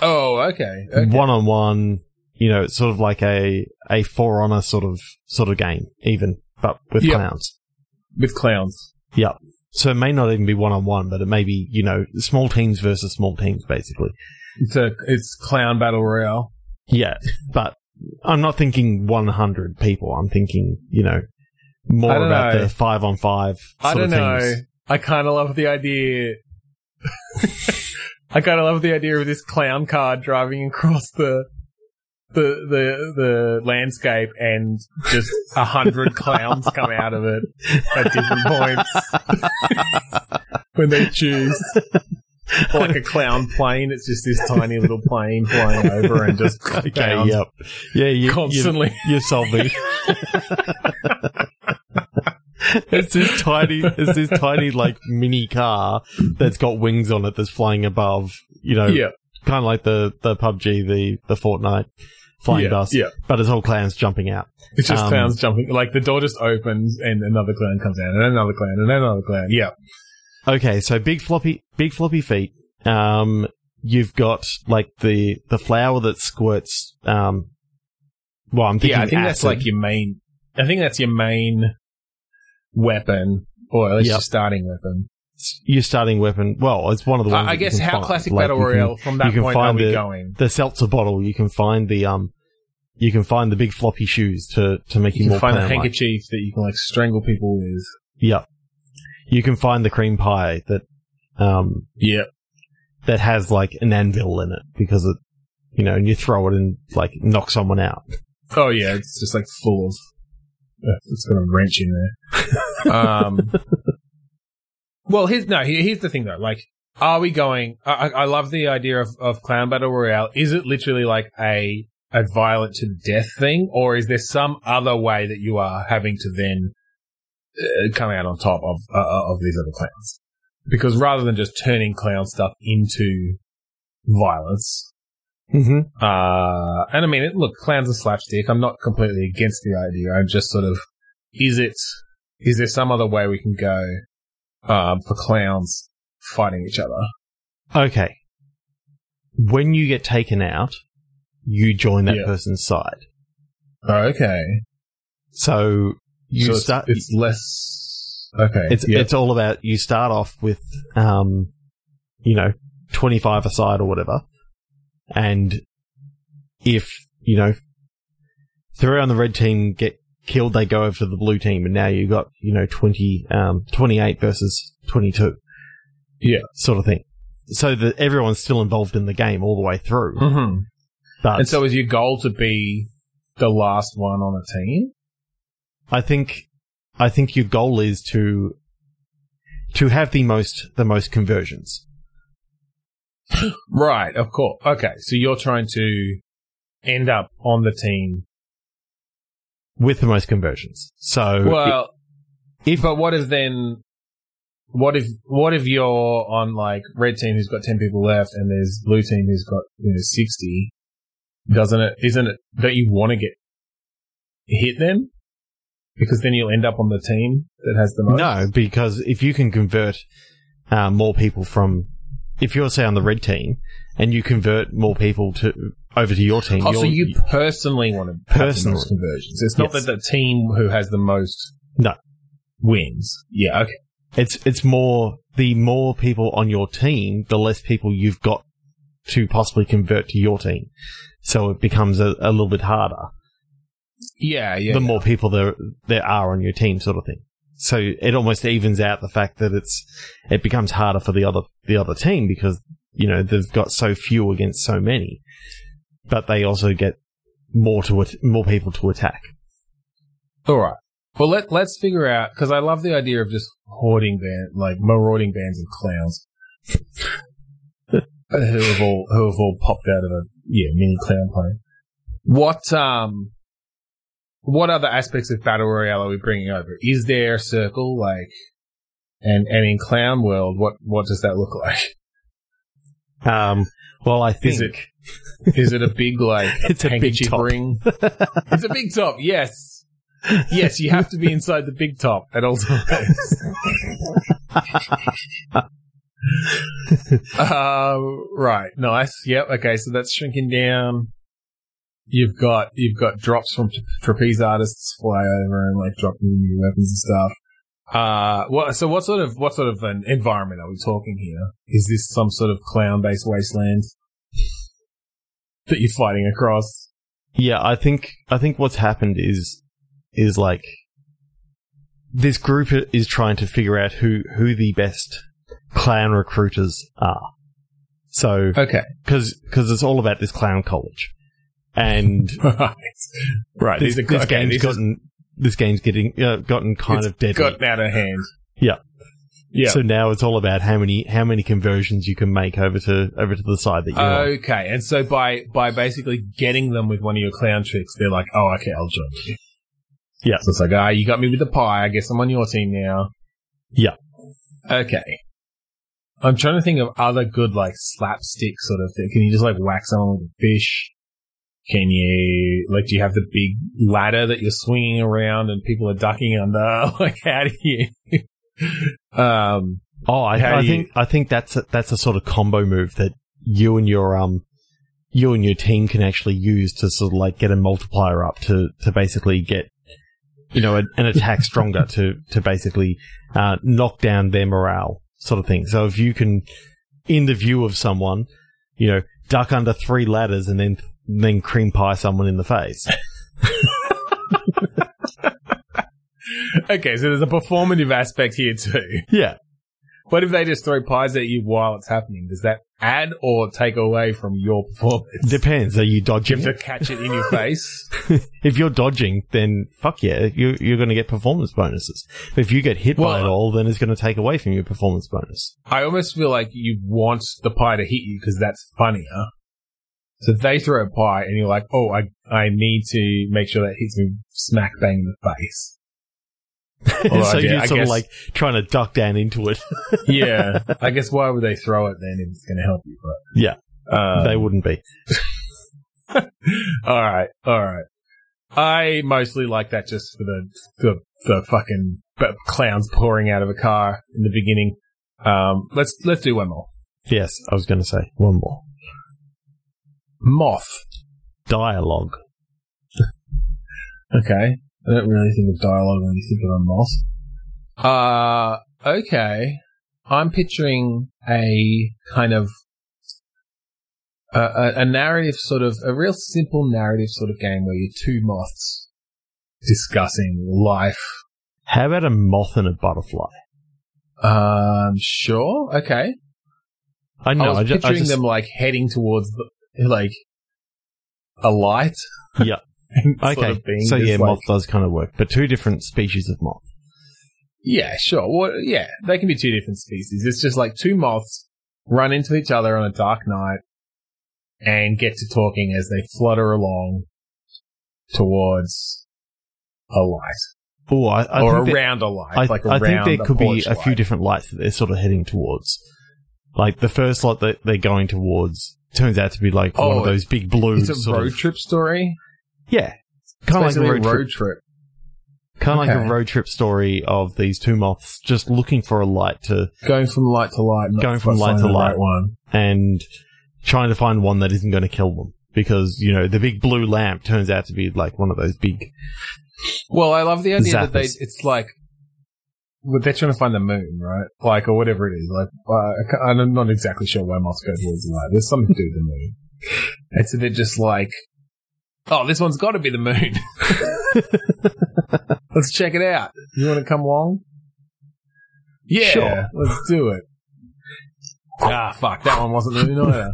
Oh, okay. okay. One on one, you know, it's sort of like a, a For Honor sort of, sort of game, even, but with Yep. clowns. With clowns. Yep. So it may not even be one on one, but it may be, you know, small teams versus small teams, basically. It's a, it's clown battle royale. Yeah. But I'm not thinking 100 people. I'm thinking, you know, more about know. the five on five. I don't know. I kind of love the idea. I kind of love the idea of this clown car driving across the the the the landscape and just a hundred clowns come out of it at different points when they choose. Or like a clown plane, it's just this tiny little plane flying over and just Okay, clowns yep. Yeah, you, constantly. You, you solved it. it's this tiny, it's this tiny like mini car that's got wings on it that's flying above. You know, yeah, kind of like the the PUBG, the the Fortnite flying yeah, dust, yeah. but it's all clowns jumping out. It's just Um, clowns jumping. Like the door just opens and another clown comes out, and another clown, and another clown. Yeah, Okay, so big floppy, big floppy feet. Um, you've got like the the flower that squirts. Um, well, I'm thinking Yeah, I think acid. that's like your main. I think that's your main weapon, or at least Yep. your starting weapon. your starting weapon. Well, it's one of the ones. I, I guess how find. classic Like, battle royale from that you can point are we the- going? the seltzer bottle. You can find the um, you can find the big floppy shoes to to make you, more. You can find the handkerchief that you can like strangle people with. Yep. You can find the cream pie that um Yeah, that has like an anvil in it because it you know, and you throw it and like knock someone out. Oh yeah, it's just like full of. uh, It's got a wrench in there. um. Well, here's no. Here's the thing though. Like, are we going? I, I I love the idea of of clown battle royale. Is it literally like a a violent to death thing, or is there some other way that you are having to then uh, come out on top of uh, of these other clowns? Because rather than just turning clown stuff into violence, Mm-hmm. uh, and I mean, it, look, clowns are slapstick. I'm not completely against the idea. I'm just sort of, is it, is there some other way we can go, um, for clowns fighting each other? Okay. When you get taken out, you join that Yeah. person's side. Okay. So you so it's, start. it's less, okay. it's yeah. it's all about you start off with um, you know, twenty five aside or whatever, and if you know three on the red team get killed, they go over to the blue team, and now you've got you know 20, um, 28 versus twenty two. Yeah. sort of thing. So that everyone's still involved in the game all the way through. hmm But And so is your goal to be the last one on a team? I think I think your goal is to to have the most the most conversions. Right, of course. Okay. So you're trying to end up on the team. with the most conversions. So Well, if But what if then? What if what if you're on like red team who's got ten people left and there's blue team who's got you know sixty? Doesn't it? Isn't it? Don't you want to get hit them? Because then you'll end up on the team that has the most. no, because if you can convert uh, more people from, if you're say on the red team and you convert more people to over to your team, Oh, so you personally want to most conversions? It's not Yes. that the team who has the most No. wins. Yeah. Okay. It's it's more the more people on your team, the less people you've got to possibly convert to your team. So it becomes a, a little bit harder. Yeah. Yeah. the yeah. more people there there are on your team, sort of thing. So it almost evens out the fact that it's it becomes harder for the other the other team because you know they've got so few against so many, but they also get more to at- more people to attack. All right. Well, let let's figure out because I love the idea of just hoarding band, like marauding bands of clowns who have all who have all popped out of a yeah mini clown plane. What um, what other aspects of battle royale are we bringing over? Is there a circle like, and and in clown world, what what does that look like? Um, well, I think Is it is it a big like It's a big top. ring? it's a big top. Yes, yes. You have to be inside the big top at all times. uh, right. Nice. Yep. Okay. So that's shrinking down. You've got you've got drops from tra- trapeze artists fly over and like dropping new weapons and stuff. Uh, what? So what sort of what sort of an environment are we talking here? Is this some sort of clown based wasteland that you're fighting across? yeah, I think I think what's happened is is like this group is trying to figure out who who the best clown recruiters are. So Okay. because it's all about this clown college, and right. Right. this, These are this okay, game's this gotten this game's getting uh, gotten kind of dead. gotten out of hand. Yeah. Yeah. So now it's all about how many how many conversions you can make over to over to the side that you're on. okay. And so by by basically getting them with one of your clown tricks, they're like, "Oh, okay, I'll join you." Yeah. So it's like, "Ah, you got me with the pie. I guess I'm on your team now." Yeah. Okay. I'm trying to think of other good like slapstick sort of thing. Can you just like whack someone with a fish? Can you like? Do you have the big ladder that you're swinging around and people are ducking under? Like, how do you? um. Oh, I, I you- think I think that's a, that's a sort of combo move that you and your um you and your team can actually use to sort of like get a multiplier up to to basically get you know an, an attack stronger to to basically uh, knock down their morale sort of thing. So if you can, in the view of someone, you know, duck under three ladders and then then cream pie someone in the face. okay, so there's a performative aspect here too. yeah. What if they just throw pies at you while it's happening? Does that add or take away from your performance? Depends. Are you you dodging? have to catch it in your face. if you're dodging, then fuck yeah, you, you're going to get performance bonuses. But if you get hit by it all, then it's going to take away from your performance bonus. I almost feel like you want the pie to hit you because that's funnier. So they throw a pie and you're like, oh, I, I need to make sure that hits me smack bang in the face. So you're sort of like trying to duck down into it. yeah. I guess why would they throw it then if it's going to help you? But, Yeah. uh, they wouldn't be. all right. All right. I mostly like that just for the, the, the fucking clowns pouring out of a car in the beginning. Um, let's, let's do one more. Yes, I was going to say one more. Moth. Dialogue. Okay. I don't really think of dialogue when you think of a moth. Uh, okay. I'm picturing a kind of a, a, a narrative sort of, a real simple narrative sort of game where you're two moths discussing life. How about a moth and a butterfly? Um, sure. Okay. I know. I was I, ju- I picturing just, them like heading towards the, like, a light. Yeah. and sort Okay. of being so yeah, like- moth does kind of work, but two different species of moth. Yeah, sure. Well, yeah, they can be two different species. It's just like two moths run into each other on a dark night and get to talking as they flutter along towards a light Oh, I, I or think that- around a light, I, like I think there could be a few different lights that they're sort of heading towards. Like the first light that they're going towards turns out to be like one Oh, of those big blue It's a road of trip story. Yeah, kind of like a basically road, trip, trip. kind of like a road trip story of these two moths just looking for a light to Going from light to light, Going from light to light. right one. and trying to find one that isn't going to kill them because you know the big blue lamp turns out to be like one of those big Well, I love the idea that they, it's like, they're trying to find the moon, right? Like, or whatever it is. Like, uh, I'm not exactly sure why moths go towards the light. There's something to do with the moon. And so they're just like, oh, this one's got to be the moon. Let's check it out. You want to come along? Yeah, Sure. let's do it. Ah, fuck, that one wasn't the moon either.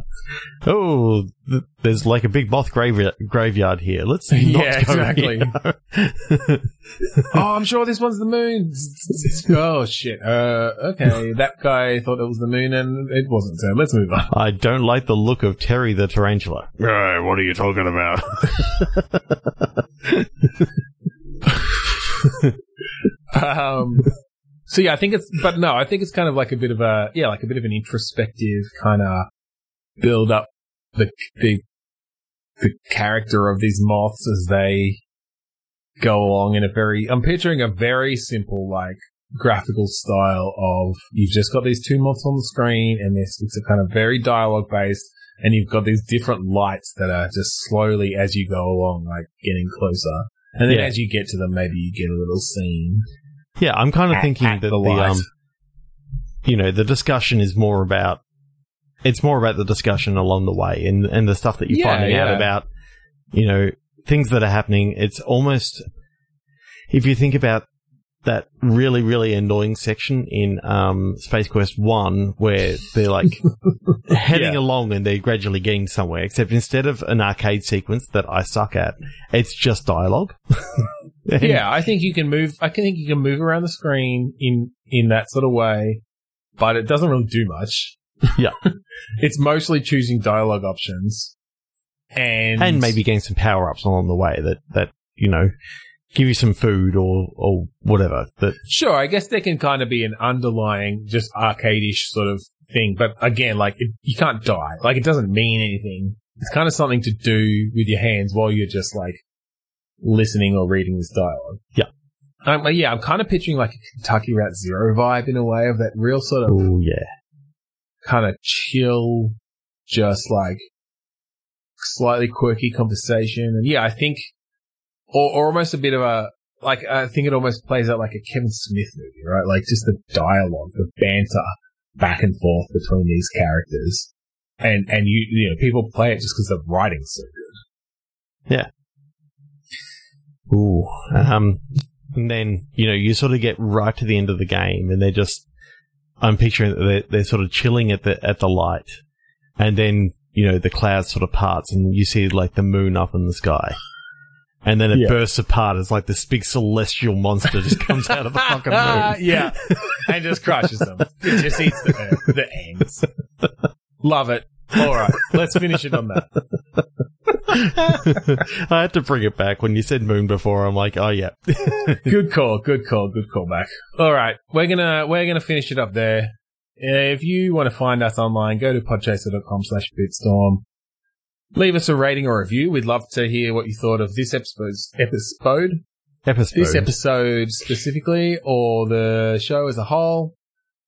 oh th- there's like a big moth graveyard graveyard here let's not Yeah, go exactly. oh, I'm sure this one's the moon. oh shit. Uh, okay, that guy thought it was the moon, and it wasn't. So let's move on. I don't like the look of Terry the tarantula. Right, what are you talking about? Um, so yeah, I think it's, but no, I think it's kind of like a bit of a, yeah, like a bit of an introspective kind of build up the the the character of these moths as they go along in a very. I'm picturing a very simple like graphical style of you've just got these two moths on the screen, and this it's a kind of very dialogue based. And you've got these different lights that are just slowly, as you go along, like getting closer. And then Yeah. as you get to them, maybe you get a little scene. Yeah, I'm kind of At- thinking at that the the, um, you know, the discussion is more about. It's more about the discussion along the way and and the stuff that you're Yeah, finding out about, you know, things that are happening. It's almost if you think about that really really annoying section in um, Space Quest One where they're like heading Yeah. along and they're gradually getting somewhere. Except instead of an arcade sequence that I suck at, it's just dialogue. Yeah, I think you can move. I can think you can move around the screen in in that sort of way, but it doesn't really do much. Yeah. it's mostly choosing dialogue options, and and maybe getting some power ups along the way that that you know give you some food or or whatever. That sure. I guess there can kind of be an underlying just arcade-ish sort of thing, but again, like it, you can't die. Like it doesn't mean anything. It's kind of something to do with your hands while you're just like listening or reading this dialogue. Yeah. Um, yeah, I'm kind of picturing like a Kentucky Route Zero vibe in a way of that real sort of oh yeah, kind of chill, just like slightly quirky conversation. And yeah, I think, or, or almost a bit of a, like, I think it almost plays out like a Kevin Smith movie, right? Like just the dialogue, the banter back and forth between these characters. And, and you, you know, people play it just because the writing's so good. Yeah. Ooh. Um, and then, you know, you sort of get right to the end of the game and they're just, I'm picturing that they're, they're sort of chilling at the, at the light. And then, you know, the cloud sort of parts and you see like the moon up in the sky. And then it Yeah. bursts apart. It's like this big celestial monster just comes out of the fucking moon. yeah. And just crushes them. It just eats the, the ends. Love it. All right. Let's finish it on that. I had to bring it back when you said moon before. I'm like, oh yeah. Good call. Good call. Good call back. All right. We're going to, we're to finish it up there. Uh, If you want to find us online, go to podchaser.com slash bitstorm. Leave us a rating or review. We'd love to hear what you thought of this episode's episode, Episode. this episode specifically, or the show as a whole.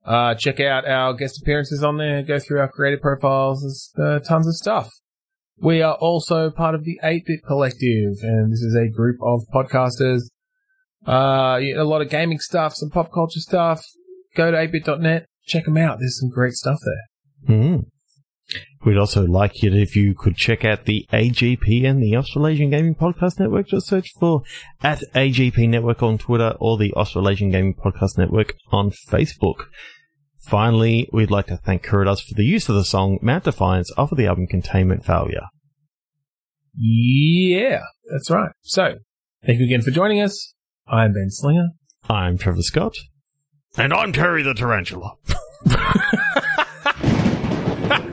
Uh, check out our guest appearances on there. Go through our creative profiles. There's uh, tons of stuff. We are also part of the 8-Bit Collective, and this is a group of podcasters. Uh, a lot of gaming stuff, some pop culture stuff. Go to 8bit.net. Check them out. There's some great stuff there. Mm. We'd also like it if you could check out the AGP and the Australasian Gaming Podcast Network. Just search for at AGP Network on Twitter or the Australasian Gaming Podcast Network on Facebook. Finally, we'd like to thank Kuridas for the use of the song Mount Defiance off of the album Containment Failure. Yeah, that's right. So, thank you again for joining us. I'm Ben Slinger. I'm Trevor Scott. And I'm Terry the Tarantula.